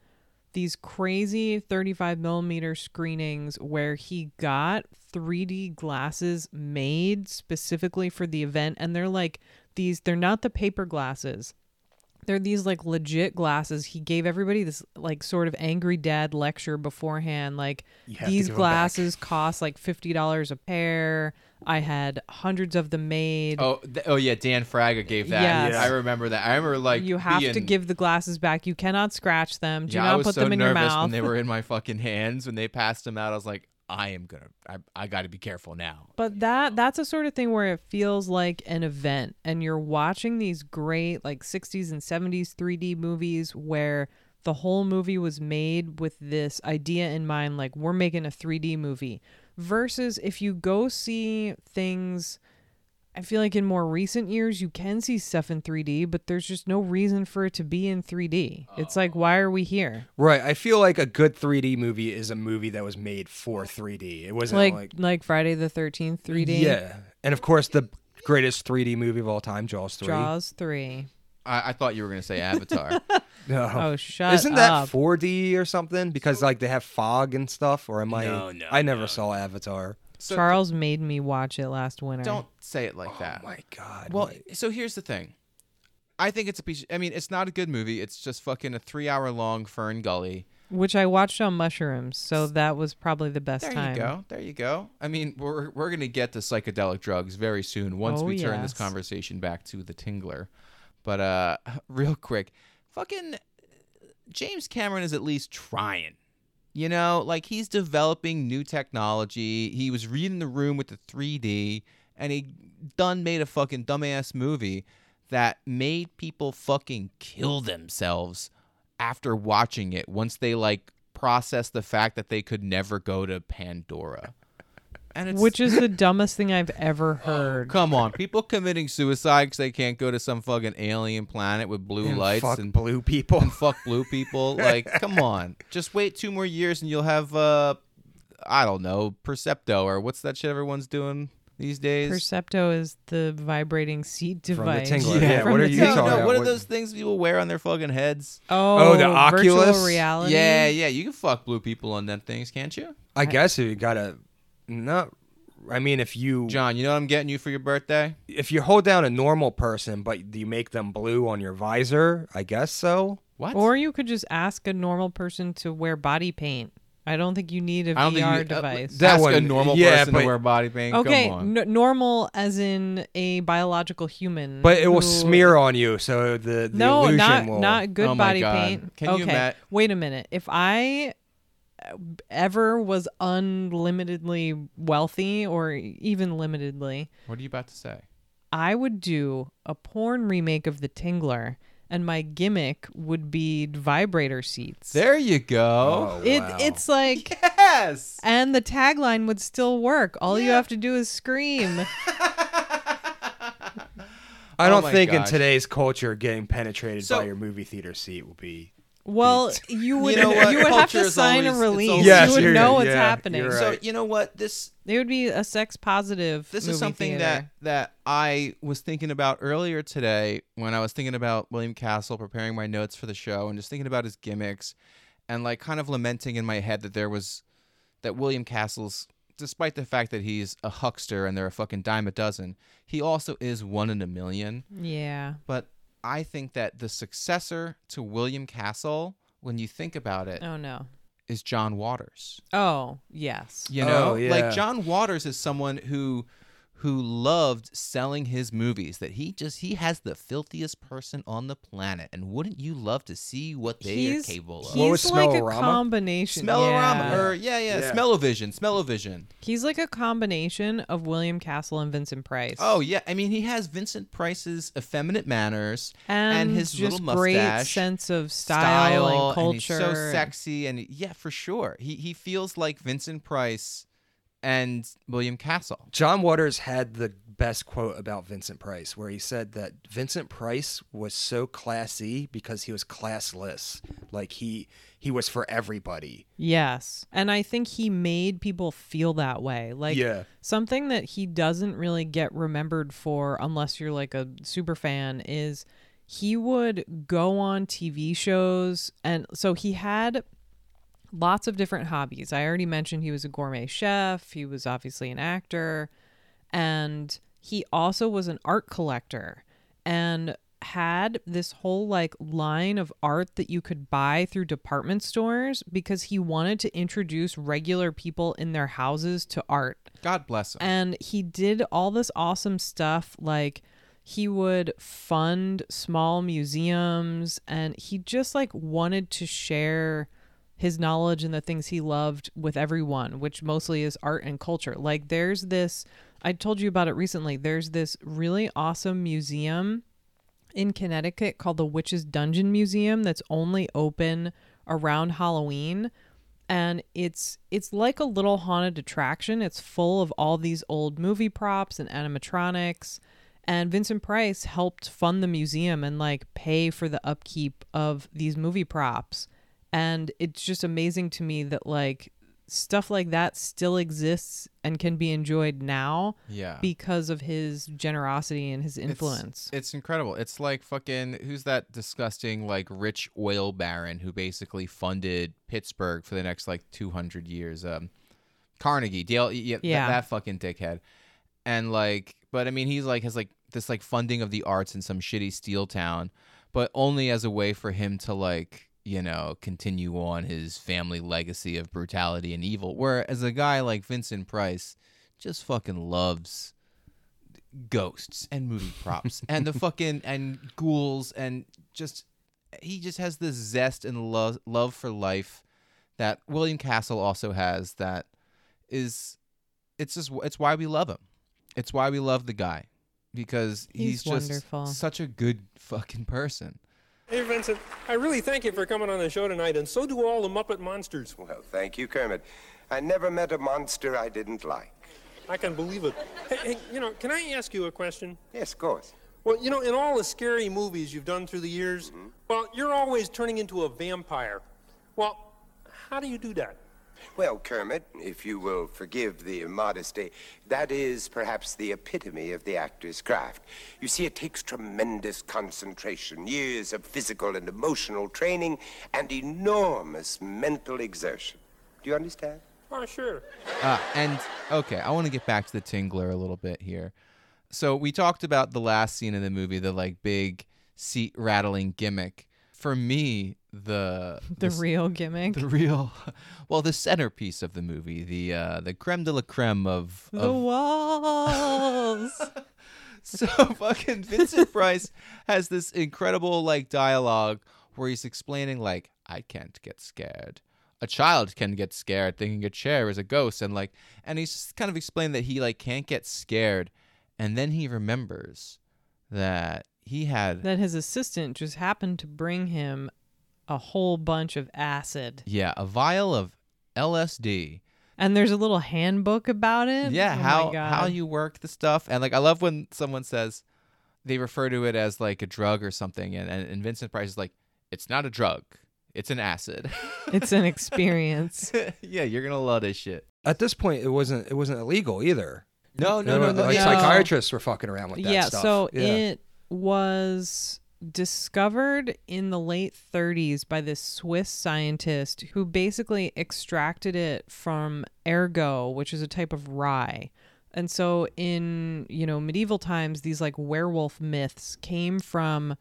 these crazy 35 millimeter screenings where he got 3D glasses made specifically for the event, and they're like these. They're not the paper glasses. They're these like legit glasses. He gave everybody this like sort of angry dad lecture beforehand. Like You have to these give 'em back. glasses cost like fifty dollars a pair. I had hundreds of them made. Oh, th- oh yeah, Dan Fraga gave that. Yes. I remember that. I remember like you have to give the glasses back. You cannot scratch them. Do yeah, not put so them in your nervous mouth. when they were in [LAUGHS] my fucking hands when they passed them out. I was like, I am gonna, I, I got to be careful now. But that that's a sort of thing where it feels like an event and you're watching these great like 60s and 70s 3D movies where the whole movie was made with this idea in mind like we're making a 3D movie versus if you go see things I feel like in more recent years you can see stuff in 3D but there's just no reason for it to be in 3D. It's like why are we here? Right. I feel like a good 3D movie is a movie that was made for 3D. It wasn't Like like, like, Friday the 13th 3D. Yeah. And of course, the greatest 3D movie of all time, Jaws 3. Jaws 3. I, I thought you were gonna say Avatar. [LAUGHS] No. Oh, shut Isn't that up. 4D or something? Because like they have fog and stuff. Or am I? No, no, I never saw Avatar. So Charles made me watch it last winter. don't say it like oh that. Oh my god. Well, why- so here's the thing. I think it's a piece. I mean, it's not a good movie. It's just fucking a three-hour-long Fern Gully. Which I watched on mushrooms, so that was probably the best time. There time. you go. There you go. I mean, we're we're gonna get to psychedelic drugs very soon once Oh, we turn this yes. conversation back to the Tingler. But uh, [LAUGHS] real quick, fucking James Cameron is at least trying. You know, like he's developing new technology. He was reading the room with the 3D, and he done made a fucking dumbass movie that made people fucking kill themselves after watching it once they like processed the fact that they could never go to Pandora. And it's Which is the dumbest thing I've ever [GASPS] heard. come on, people committing suicide because they can't go to some fucking alien planet with blue And lights fuck and blue people. and fuck blue people. [LAUGHS] Like, come on. Just wait two more years and you'll have uh I don't know, Percepto or what's that shit everyone's doing these days? Percepto is the vibrating seat From the device. Tingler, Yeah, From what the are you no, Tingler. talking no, about? what are What- those things people wear on their fucking heads? Oh, Oh, the virtual Oculus? reality. Yeah, yeah, you can fuck blue people on them things, can't you? I guess you gotta not. I mean, if you John, you know what I'm getting you for your birthday? if you hold down a normal person, but you make them blue on your visor, I guess so. What? Or you could just ask a normal person to wear body paint. I don't think you need a I don't think VR you, uh, device. That ask a one- normal yeah, person but- to wear body paint. okay, Come on. n- normal as in a biological human. But it will who- smear on you, so the, the no, illusion not will. not good Oh my body God. paint. Can you okay, ima- wait a minute. If I ever was unlimitedly wealthy, or even limitedly, What are you about to say? I would do a porn remake of The Tingler, and my gimmick would be vibrator seats. There you go. Oh, it wow. it's like. Yes. And the tagline would still work. All you have to do is scream. [LAUGHS] I Oh don't my think in today's culture getting penetrated So- by your movie theater seat will be. Well, you would know what? you would have Culture to is sign always- a it's release. always- Yes, you would you're- know what's yeah, happening. you're So right. you know what this It would be a sex positive. this movie is something theater. that that I was thinking about earlier today when I was thinking about William Castle preparing my notes for the show and just thinking about his gimmicks and like kind of lamenting in my head that there was that William Castle's despite the fact that he's a huckster and they're a fucking dime a dozen, he also is one in a million. Yeah. But I think that the successor to William Castle, when you think about it, Oh no. is John Waters. Oh yes. You Oh, know, yeah. like John Waters is someone who who loved selling his movies that he just he has the filthiest person on the planet and wouldn't you love to see what they he's, are capable of He's was like a Smellorama? combination. Smellorama yeah. or yeah, yeah, Yeah. Smell-O-Vision, Smell-O-Vision. He's like a combination of William Castle and Vincent Price. Oh yeah, I mean he has Vincent Price's effeminate manners and, his just little great sense of style, and and culture. he's so sexy and yeah, for sure. He he feels like Vincent Price and William Castle. John Waters had the best quote about Vincent Price, where he said that Vincent Price was so classy because he was classless. Like he he was for everybody. Yes. And I think he made people feel that way. Like Yeah. something that he doesn't really get remembered for unless you're like a super fan is he would go on TV shows and so he had lots of different hobbies. I already mentioned he was a gourmet chef, he was obviously an actor, and he also was an art collector and had this whole like line of art that you could buy through department stores because he wanted to introduce regular people in their houses to art. God bless him. And he did all this awesome stuff like he would fund small museums and he just like wanted to share his knowledge and the things he loved with everyone, which mostly is art and culture. Like there's this I told you about it recently. There's this really awesome museum in Connecticut called the Witch's Dungeon Museum that's only open around Halloween and it's it's like a little haunted attraction. It's full of all these old movie props and animatronics. And Vincent Price helped fund the museum and like pay for the upkeep of these movie props. And it's just amazing to me that like stuff like that still exists and can be enjoyed now Yeah. because of his generosity and his influence. It's, incredible. It's like fucking who's that disgusting like rich oil baron who basically funded Pittsburgh for the next like 200 years. Um Carnegie, Dale yeah, Yeah. that fucking dickhead. And like but I mean he's like has like this like funding of the arts in some shitty steel town, but only as a way for him to like you know, continue on his family legacy of brutality and evil. Whereas a guy like Vincent Price just fucking loves ghosts and movie props [LAUGHS] and the fucking and ghouls and just he just has this zest and love love for life that William Castle also has that is it's just it's why we love him. It's why we love the guy because he's, He's just wonderful. such a good fucking person. Hey, Vincent, I really thank you for coming on the show tonight, and so do all the Muppet Monsters. Well, thank you, Kermit. I never met a monster I didn't like. I can believe it. Hey, hey, you know, can I ask you a question? Yes, of course. Well, you know, in all the scary movies you've done through the years, mm-hmm. well, you're always turning into a vampire. Well, how do you do that? Well, Kermit, if you will forgive the immodesty, that is perhaps the epitome of the actor's craft. You see, it takes tremendous concentration, years of physical and emotional training, and enormous mental exertion. Do you understand? Oh, sure. Uh, and okay, I want to get back to the Tingler a little bit here. So we talked about the last scene in the movie, the like big seat rattling gimmick. For me, [LAUGHS] the the s- real gimmick. the real, [LAUGHS] well, the centerpiece of the movie, the uh, the creme de la creme of, the of walls. [LAUGHS] so fucking Vincent Price has this incredible like dialogue where he's explaining like I can't get scared. A child can get scared thinking a chair is a ghost and like and he's just kind of explained that he like can't get scared and then he remembers that he had that his assistant just happened to bring him a whole bunch of acid. yeah, a vial of LSD. And there's a little handbook about it. Yeah, Oh how how you work the stuff and like I love when someone says they refer to it as like a drug or something and and, and Vincent Price is like it's not a drug. It's an acid. [LAUGHS] It's an experience. [LAUGHS] yeah, you're gonna love this shit. At this point, it wasn't it wasn't illegal either. No, no, You know, no, no. Like no. psychiatrists were fucking around with that yeah, stuff. so yeah. it was discovered in the late 30s by this Swiss scientist who basically extracted it from ergot, which is a type of rye. And so in, you know, medieval times these like werewolf myths came from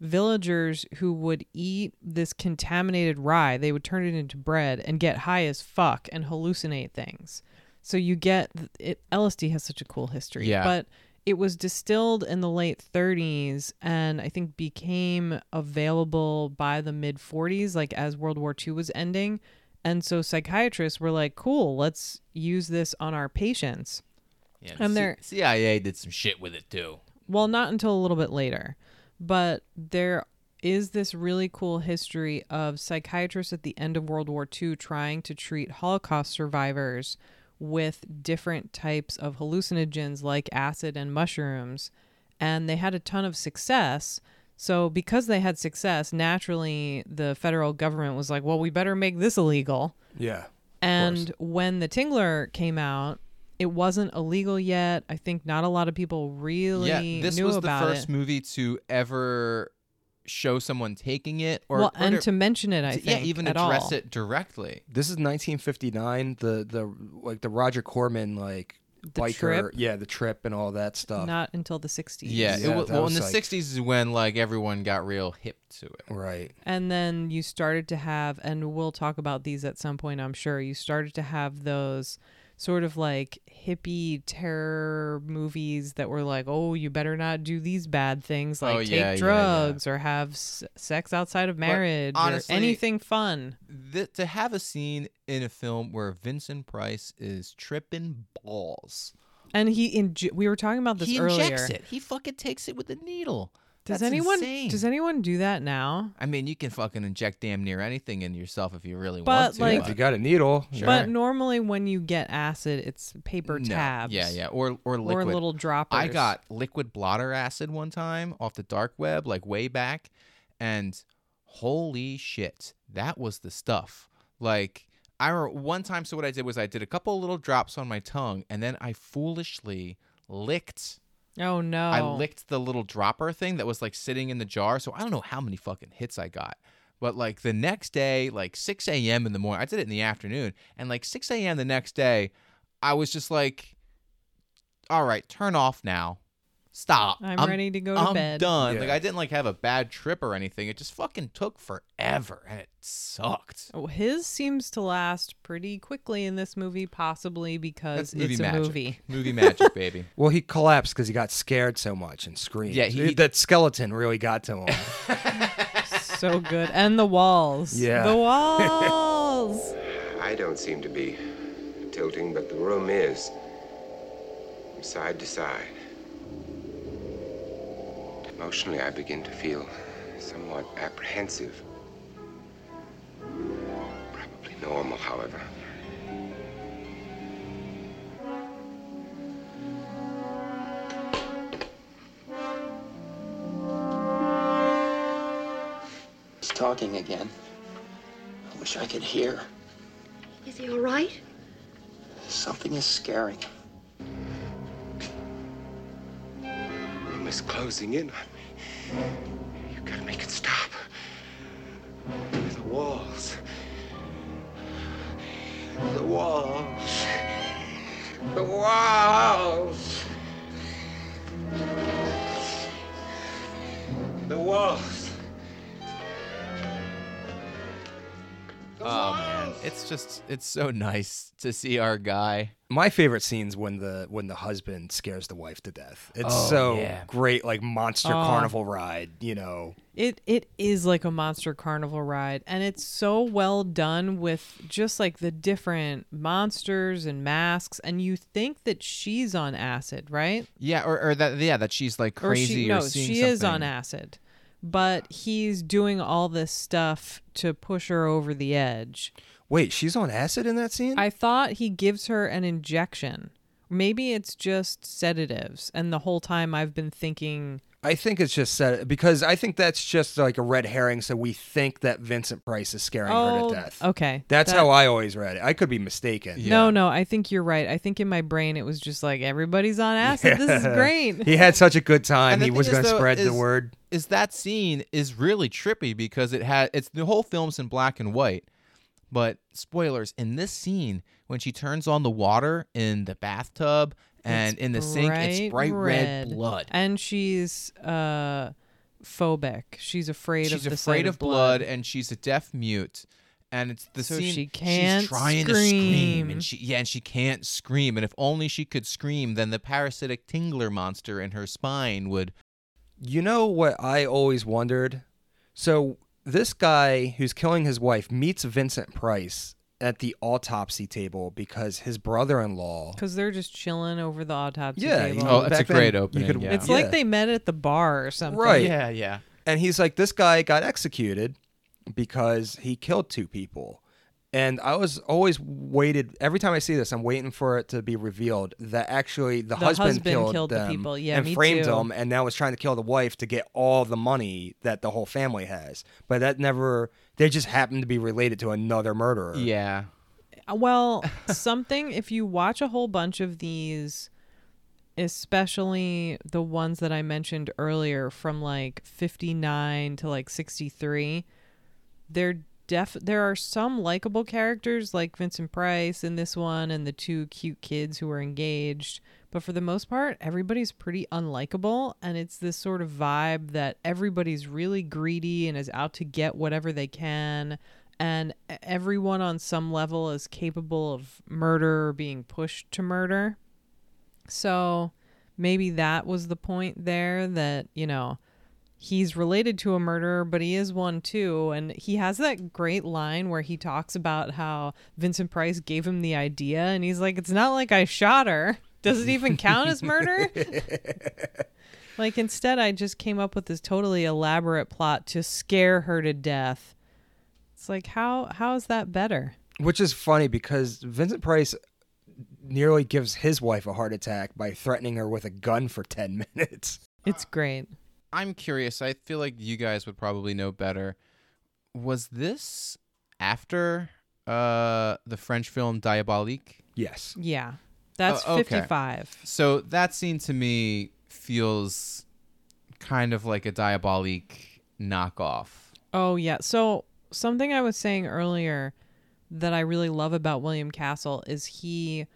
villagers who would eat this contaminated rye. They would turn it into bread and get high as fuck and hallucinate things. So you get it. LSD has such a cool history. Yeah. But it was distilled in the late 30s and I think became available by the mid 40s, like as World War II was ending. And so psychiatrists were like, cool, let's use this on our patients. Yeah, And C- they're- CIA did some shit with it too. Well, not until a little bit later. But there is this really cool history of psychiatrists at the end of World War II trying to treat Holocaust survivors with different types of hallucinogens like acid and mushrooms. And they had a ton of success. So, because they had success, naturally the federal government was like, well, we better make this illegal. Yeah. And when the Tingler came out, it wasn't illegal yet. I think not a lot of people really yeah, this knew was the about first it. movie to ever show someone taking it, or well, or and to mention it, I to- think yeah, even at address all. it directly. This is 1959. The the like the Roger Corman like The biker, trip? yeah, the trip and all that stuff. Not until the 60s. Yeah, Yeah, it wa- that well, in the like- '60s is when like everyone got real hip to it. Right. And then you started to have, and we'll talk about these at some point, I'm sure. You started to have those sort of like hippie terror movies that were like, oh, you better not do these bad things oh, like Oh, take yeah, yeah, yeah. drugs or have s- sex outside of marriage honestly- or anything fun. Th- to have a scene in a film where Vincent Price is tripping balls. And he, inj- we were talking about this he earlier. injects it. He fucking takes it with a needle. Does That's anyone insane. does anyone do that now? I mean, you can fucking inject damn near anything in yourself if you really But, want to. like- If you got a needle, sure. But normally when you get acid, it's paper No. tabs. Yeah, yeah, or or liquid. Or little droppers. I got liquid blotter acid one time off the dark web, like way back, and holy shit, that was the stuff. Like I remember one time. So what I did was I did a couple little drops on my tongue, and then I foolishly licked. Oh no. I licked the little dropper thing that was like sitting in the jar. So I don't know how many fucking hits I got. But like the next day, like 6 a.m. in the morning, I did it in the afternoon. And like 6 a.m. the next day, I was just like, all right, turn off now. Stop. I'm ready to go to I'm bed." done. Like I didn't like have a bad trip or anything. It just fucking took forever and it sucked. Oh, His seems to last pretty quickly in this movie, possibly because That's movie it's a movie. Movie magic, baby. [LAUGHS] well, he collapsed because he got scared so much and screamed. Yeah, he- that skeleton really got to him. [LAUGHS] so good. And the walls. Yeah. The walls. [LAUGHS] I don't seem to be tilting, but the room is. From side to side. Emotionally, I begin to feel somewhat apprehensive. Probably normal, however. He's talking again. I wish I could hear. Is he all right? Something is scaring. room is closing in on me. You gotta make it stop. The walls. The walls. The walls. The walls. Oh man, it's just it's so nice to see our guy. My favorite scenes when the when the husband scares the wife to death. It's Oh, so yeah. great, like monster Oh. carnival ride. You know, It it is like a monster carnival ride and it's so well done with just like the different monsters and masks and you think that she's on acid, right? Yeah, or, or that yeah that she's like crazy or or, she, no, seeing she is on acid. But he's doing all this stuff to push her over the edge. wait, she's on acid in that scene. I thought he gives her an injection. Maybe it's just sedatives and the whole time I've been thinking I think it's just said because I think that's just like a red herring. So we think that Vincent Price is scaring her Oh, to death. okay. that's That- how I always read it. I could be mistaken. No, no, I think you're right. I think in my brain it was just like everybody's on acid. This is [LAUGHS] great. he had such a good time. He was going to though, spread the word. Is that scene is really trippy because it had it's the whole film's in black and white. But spoilers, in this scene, when she turns on the water in the bathtub and It's in the sink, it's bright red, blood. And she's uh phobic. She's afraid She's of the afraid of blood, and she's a deaf mute. and it's the So scene she can't she's trying to scream scream. and she yeah and she can't scream and if only she could scream then the parasitic tingler monster in her spine would You know what I always wondered? So this guy who's killing his wife meets Vincent Price at the autopsy table because his brother-in-law. Because they're just chilling over the autopsy Yeah, table. you Oh, that's a back then great you opening, could- yeah. It's yeah. like they met at the bar or something. Right. yeah yeah And he's like, this guy got executed because he killed two people. And I was always waited every time I see this, I'm waiting for it to be revealed that actually the, The husband, husband killed, killed the people. Yeah, and me framed too. them, and now is trying to kill the wife to get all the money that the whole family has. But that never, they just happened to be related to another murderer. yeah uh, Well, [LAUGHS] something, if you watch a whole bunch of these, especially the ones that I mentioned earlier from like 59 to like 63, they're def there are some likable characters like Vincent Price in this one and the two cute kids who are engaged, but for the most part everybody's pretty unlikable and it's this sort of vibe that everybody's really greedy and is out to get whatever they can and everyone on some level is capable of murder or being pushed to murder. So maybe that was the point there that, you know, he's related to a murderer, but he is one too. And he has that great line where he talks about how Vincent Price gave him the idea. And he's like, it's not like I shot her. Does it even count as murder? [LAUGHS] like, instead, I just came up with this totally elaborate plot to scare her to death. It's like, how how is that better? Which is funny because Vincent Price nearly gives his wife a heart attack by threatening her with a gun for 10 minutes. It's great. I'm curious. I feel like you guys would probably know better. Was this after uh the French film Diabolique? Yes. Yeah. That's Oh, okay. 55. So that scene to me feels kind of like a Diabolique knockoff. Oh yeah. So something I was saying earlier that I really love about William Castle is he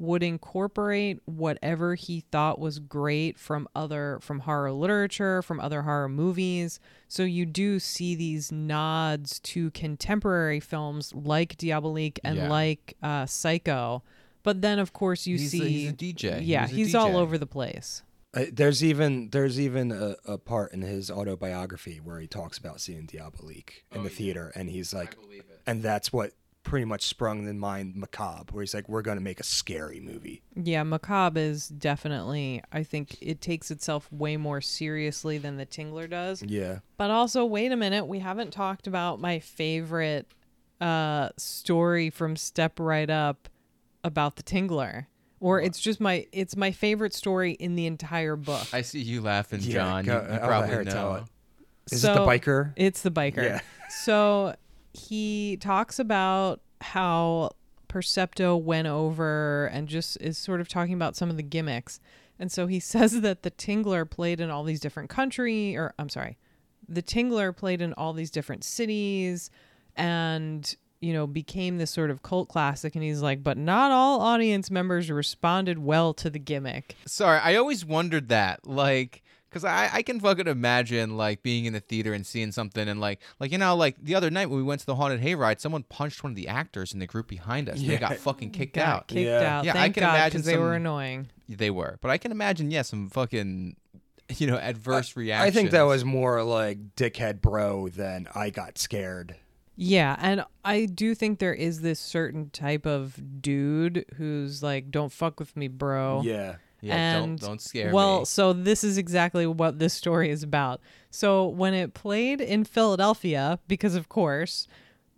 would incorporate whatever he thought was great from other from horror literature, from other horror movies. So you do see these nods to contemporary films like Diabolique and Yeah. like uh, Psycho. But then of course you He's a- see he's a DJ. Yeah, He's a he's all over the place. Uh, there's even there's even a, a part in his autobiography where he talks about seeing Diabolique in the theater, and he's like, and that's what pretty much sprung in mind Macabre, where he's like, we're gonna make a scary movie. Yeah, Macabre is definitely, I think it takes itself way more seriously than The Tingler does. Yeah. But also, wait a minute, we haven't talked about my favorite uh, story from Step Right Up about The Tingler. Or it's just my it's my favorite story in the entire book. I see you laughing, Yeah, John. go- you, you let probably her tell know. it. Is it the biker? It's the biker. Yeah. So he talks about how Percepto went over and just is sort of talking about some of the gimmicks. And so he [LAUGHS] says that the Tingler played in all these different country or I'm sorry. The Tingler played in all these different cities and you know became this sort of cult classic and he's like but not all audience members responded well to the gimmick. Sorry, I always wondered that. Like, because I, I can fucking imagine, like, being in the theater and seeing something and, like, like you know, like, the other night when we went to the Haunted Hayride, someone punched one of the actors in the group behind us. They got fucking kicked Got out. kicked Yeah. out. Yeah, I can God, imagine 'cause they were annoying. They were. But I can imagine, yeah, some fucking, you know, adverse I reactions. I think that was more like dickhead bro than I got scared. Yeah, and I do think there is this certain type of dude who's like, "Don't fuck with me, bro." Yeah. Yeah, don't- don't scare me. Well, me. so this is exactly what this story is about. So when it played in Philadelphia, because of course,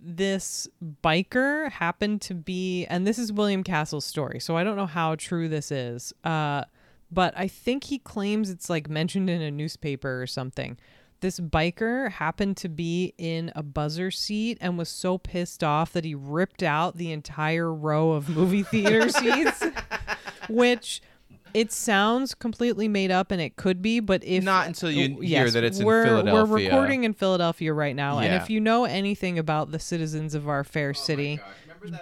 this biker happened to be, and this is William Castle's story. So I don't know how true this is, uh, but I think he claims it's like mentioned in a newspaper or something. This biker happened to be in a buzzer seat and was so pissed off that he ripped out the entire row of movie theater [LAUGHS] seats, which it sounds completely made up and it could be, but if Not until you Oh, hear that it's in we're, We're recording in Philadelphia right now, and if you know anything about the citizens of our fair oh city,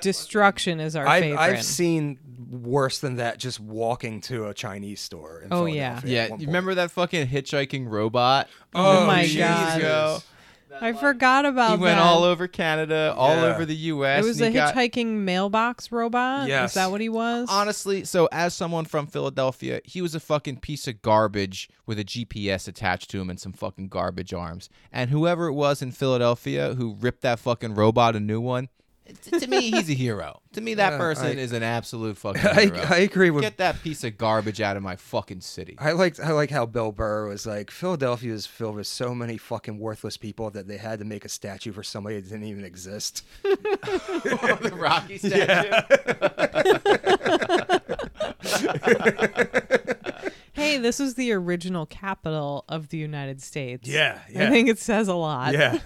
destruction is our I've, favorite. I've seen worse than that just walking to a Chinese store. In Oh, yeah. Yeah, you remember that fucking hitchhiking robot? Oh, oh my years God. Ago? I forgot about he went that. all over Canada, all Yeah. over the U.S. It was and a he got- hitchhiking mailbox robot. Yes. Is that what he was? Honestly, so as someone from Philadelphia, he was a fucking piece of garbage with a GPS attached to him and some fucking garbage arms. And whoever it was in Philadelphia who ripped that fucking robot a new one, t- to me, he's a hero. To me, that Yeah, person I- is an absolute fucking [LAUGHS] I, hero. I agree with. Get that piece of garbage out of my fucking city. I like I like how Bill Burr was like Philadelphia is filled with so many fucking worthless people that they had to make a statue for somebody that didn't even exist. [LAUGHS] [LAUGHS] the Rocky statue. hey, this is the original capital of the United States. Yeah, I yeah. think it says a lot. Yeah.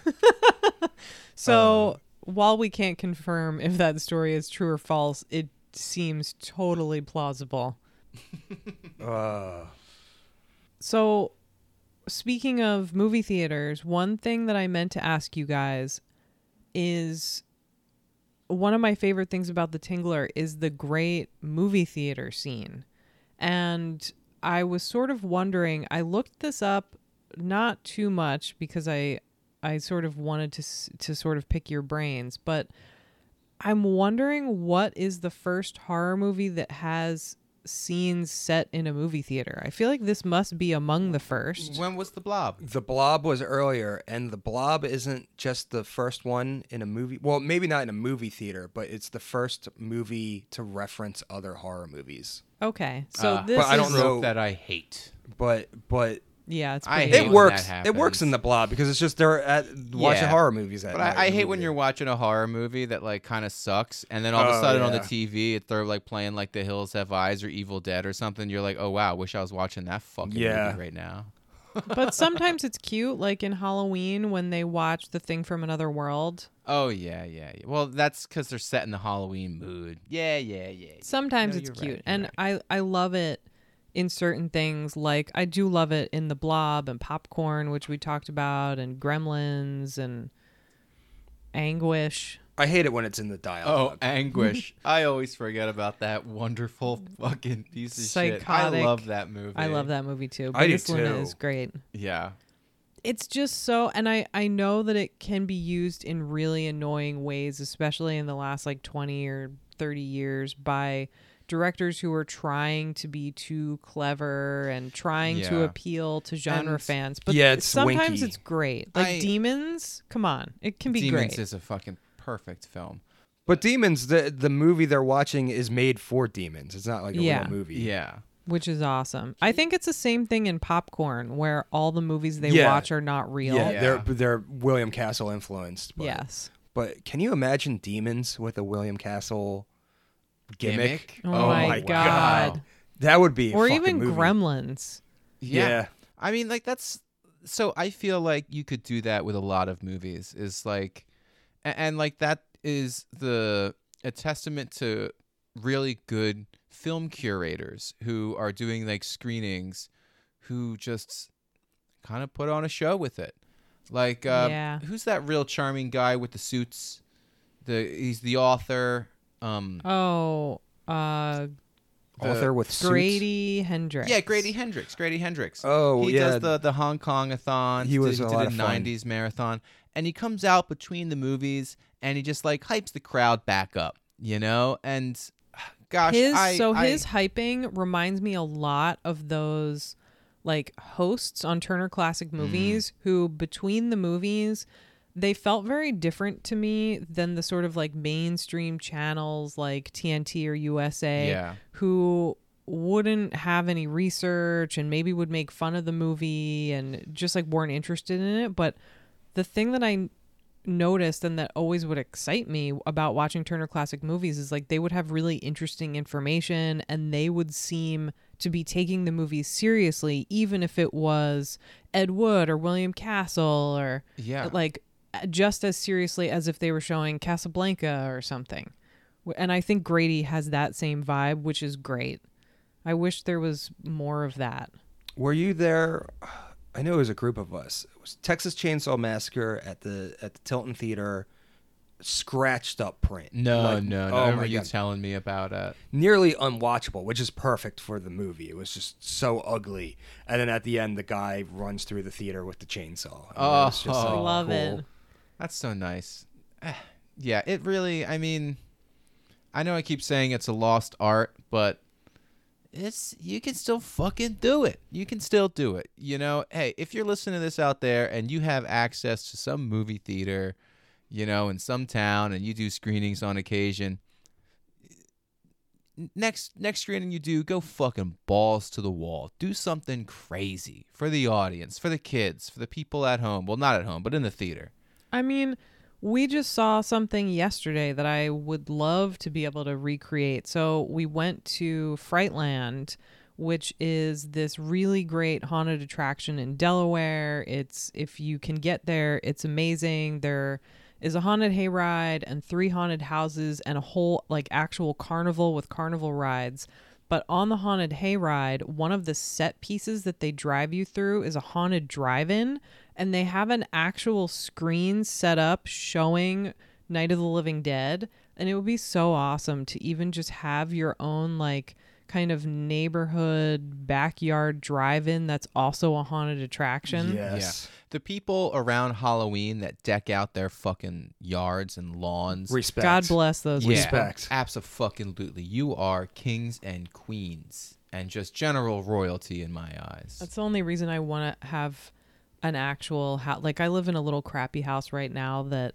So uh, while we can't confirm if that story is true or false, it seems totally plausible. [LAUGHS] Uh, So, speaking of movie theaters, one thing that I meant to ask you guys is one of my favorite things about the Tingler is the great movie theater scene. And I was sort of wondering, I looked this up not too much because I I sort of wanted to to sort of pick your brains, but I'm wondering what is the first horror movie that has scenes set in a movie theater. I feel like this must be among the first. When was the Blob? the Blob was earlier, and the Blob isn't just the first one in a movie. Well, maybe not in a movie theater, but it's the first movie to reference other horror movies. Okay, so Uh, this but I don't know- that I hate. But but yeah, it's I pretty hate it when works. that It works in the Blob because it's just they're at watching Yeah. horror movies. At But night I, I in the hate when you're watching a horror movie that like kind of sucks, and then all of a Oh, sudden on the yeah. TV, it, they're like playing like The Hills Have Eyes or Evil Dead or something. You're like, oh wow, wish I was watching that fucking Yeah. movie right now. [LAUGHS] but sometimes it's cute like in Halloween when they watch The Thing from Another World. Oh yeah, yeah. yeah. Well, that's because they're set in the Halloween mood. Yeah, yeah, yeah. yeah. Sometimes No, it's you're cute. right, you're and right. I I love it in certain things like I do love it in The Blob and Popcorn, which we talked about, and Gremlins and Anguish. I hate it when it's in the dialogue. Oh, anguish! [LAUGHS] I always forget about that wonderful fucking piece of shit. I love that movie. I love that movie too. I do Bigas Luna too. is great. Yeah. it's just so and I I know that it can be used in really annoying ways especially in the last like 20 or 30 years by directors who are trying to be too clever and trying to appeal to genre And- fans but Yeah, it's sometimes winky. it's great like I- demons come on it can be Demons great is a fucking perfect film. But Demons, the the movie they're watching is made for demons. It's not like a Yeah. real movie. Yeah. which is awesome i think it's the same thing in popcorn where all the movies they Yeah. watch are not real Yeah, Yeah. they're they're William Castle influenced. But, yes But can you imagine Demons with a William Castle gimmick? Gimmick? oh, my god, That would be a or even movie. gremlins Yeah. I mean, like that's so. I feel like you could do that with a lot of movies. Is like, and, and like that is the a testament to really good film curators who are doing like screenings, who just kind of put on a show with it. Like, uh, Yeah. who's that real charming guy with the suits? The he's the author. Um, oh uh Author with suits. Grady Hendrix. Yeah, Grady Hendrix. Grady Hendrix. Oh, he yeah. does the the Hong Kong a thon. He was did, a did lot a of fun. '90s marathon, and he comes out between the movies and he just like hypes the crowd back up, you know. And [SIGHS] gosh, his I, so I- his hyping reminds me a lot of those like hosts on Turner Classic Mm. Movies who between the movies they felt very different to me than the sort of like mainstream channels like TNT or USA Yeah. who wouldn't have any research and maybe would make fun of the movie and just like weren't interested in it but the thing that I noticed and that always would excite me about watching Turner Classic Movies is like they would have really interesting information and they would seem to be taking the movies seriously even if it was Ed Wood or William Castle or Yeah. like just as seriously as if they were showing Casablanca or something. And I think Grady has that same vibe which is great. I wish there was more of that. Were you there? I know it was a group of us. It was Texas Chainsaw Massacre at the at the Tilton Theater. scratched up print. No, Like, no, oh no. Oh I remember you God. telling me about it. Nearly unwatchable, which is perfect for the movie. It was just so ugly. And then at the end, the guy runs through the theater with the chainsaw. And it Oh, was just, oh, like, Love cool. it. That's so nice. Eh, yeah, it really. I mean, I know I keep saying it's a lost art, but it's you can still fucking do it. You can still do it. You know, hey, if you're listening to this out there and you have access to some movie theater, you know, in some town, and you do screenings on occasion. Next next screening you do, go fucking balls to the wall. Do something crazy for the audience, for the kids, for the people at home. Well, not at home, but in the theater. I mean, we just saw something yesterday that I would love to be able to recreate. So we went to Frightland, which is this really great haunted attraction in Delaware. It's if you can get there, it's amazing. There is a haunted hayride and three haunted houses and a whole like actual carnival with carnival rides. But on the haunted hayride, one of the set pieces that they drive you through is a haunted drive-in, and they have an actual screen set up showing Night of the Living Dead, and it would be so awesome to even just have your own like kind of neighborhood backyard drive-in that's also a haunted attraction. Yeah. The people around Halloween that deck out their fucking yards and lawns. Respect. God bless those Yeah, people. Respect. Absolutely. You are kings and queens and just general royalty in my eyes. That's the only reason I want to have an actual house. Like I live in a little crappy house right now that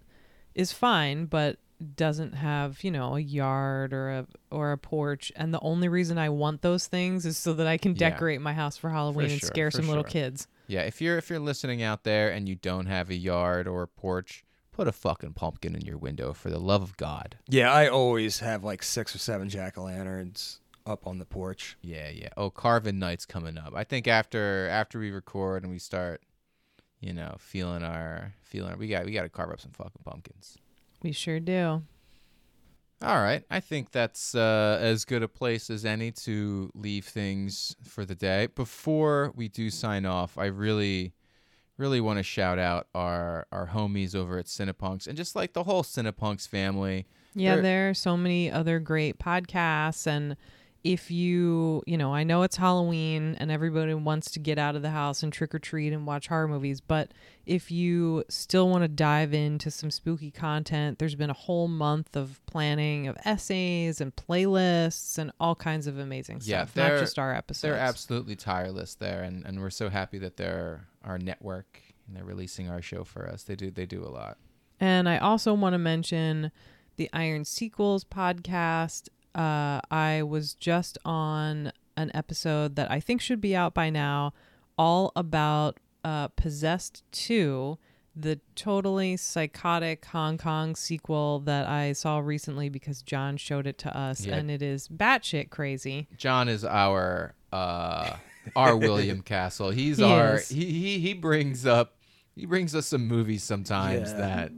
is fine, but doesn't have you know a yard or a or a porch. And the only reason I want those things is so that I can Yeah. decorate my house for Halloween and sure, scare for some little kids. Yeah, if you're if you're listening out there and you don't have a yard or a porch, put a fucking pumpkin in your window for the love of God. Yeah, I always have like six or seven jack o' lanterns up on the porch. Yeah, yeah. Oh, carving night's coming up. I think after after we record and we start, you know, feeling our feeling our, we got we got to carve up some fucking pumpkins. We sure do. All right. I think that's uh, as good a place as any to leave things for the day. Before we do sign off, I really, really want to shout out our our homies over at Cinepunx and just like the whole Cinepunx family. Yeah, They're- there are so many other great podcasts and if you, you know, I know it's Halloween and everybody wants to get out of the house and trick or treat and watch horror movies, but if you still want to dive into some spooky content, there's been a whole month of planning of essays and playlists and all kinds of amazing yeah, stuff, not just our episodes. They're absolutely tireless there, and, and we're so happy that they're our network and they're releasing our show for us. They do they do a lot. And I also want to mention the Iron Sequels podcast. Uh, I was just on an episode that I think should be out by now, all about uh, Possessed 2, the totally psychotic Hong Kong sequel that I saw recently because John showed it to us, Yeah. and it is batshit crazy. John is our uh our William [LAUGHS] Castle. He's He our is. he, he he brings up he brings us some movies sometimes Yeah. that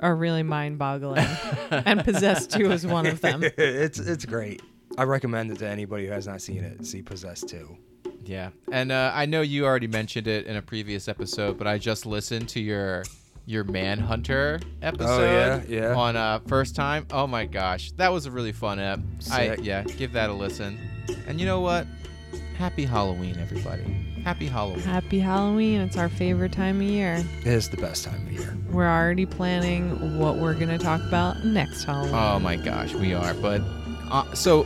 Are really mind boggling. and Possessed 2 is one of them. [LAUGHS] it's it's great. I recommend it to anybody who has not seen it. See Possessed 2. yeah. And uh, I know you already mentioned it in a previous episode, but I just listened to your your Manhunter episode Oh, yeah? Yeah. on uh first time. Oh my gosh, that was a really fun ep. I yeah, give that a listen. And you know what? Happy Halloween, everybody. Happy Halloween. Happy Halloween. It's our favorite time of year. It is the best time of year. We're already planning what we're going to talk about next Halloween. Oh my gosh, we are. But uh, so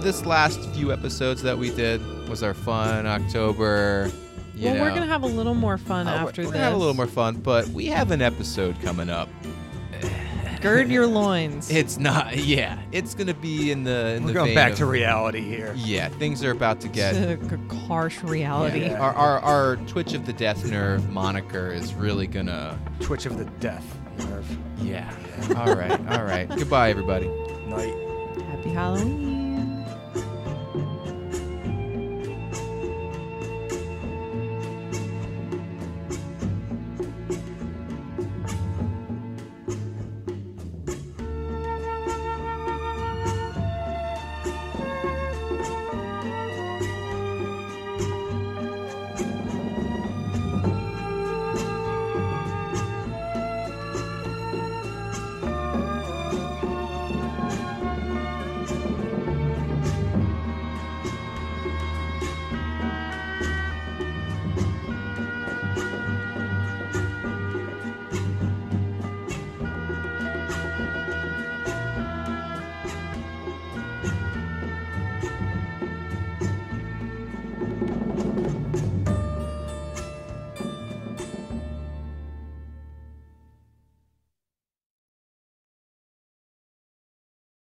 this last few episodes that we did was our fun October. You well, know, we're going to have a little more fun Uh, we're- after we're this. gonna have a little more fun, but we have an episode coming up. Gird your loins. [LAUGHS] It's not. Yeah, it's gonna be in the. In We're the going vein back of- to reality here. Yeah, things are about to get. [LAUGHS] harsh reality. Yeah, Our, our our Twitch of the Death Nerve moniker is really gonna. Twitch of the Death Nerve. Yeah. all right. All right. Goodbye, everybody. Night. Happy Halloween.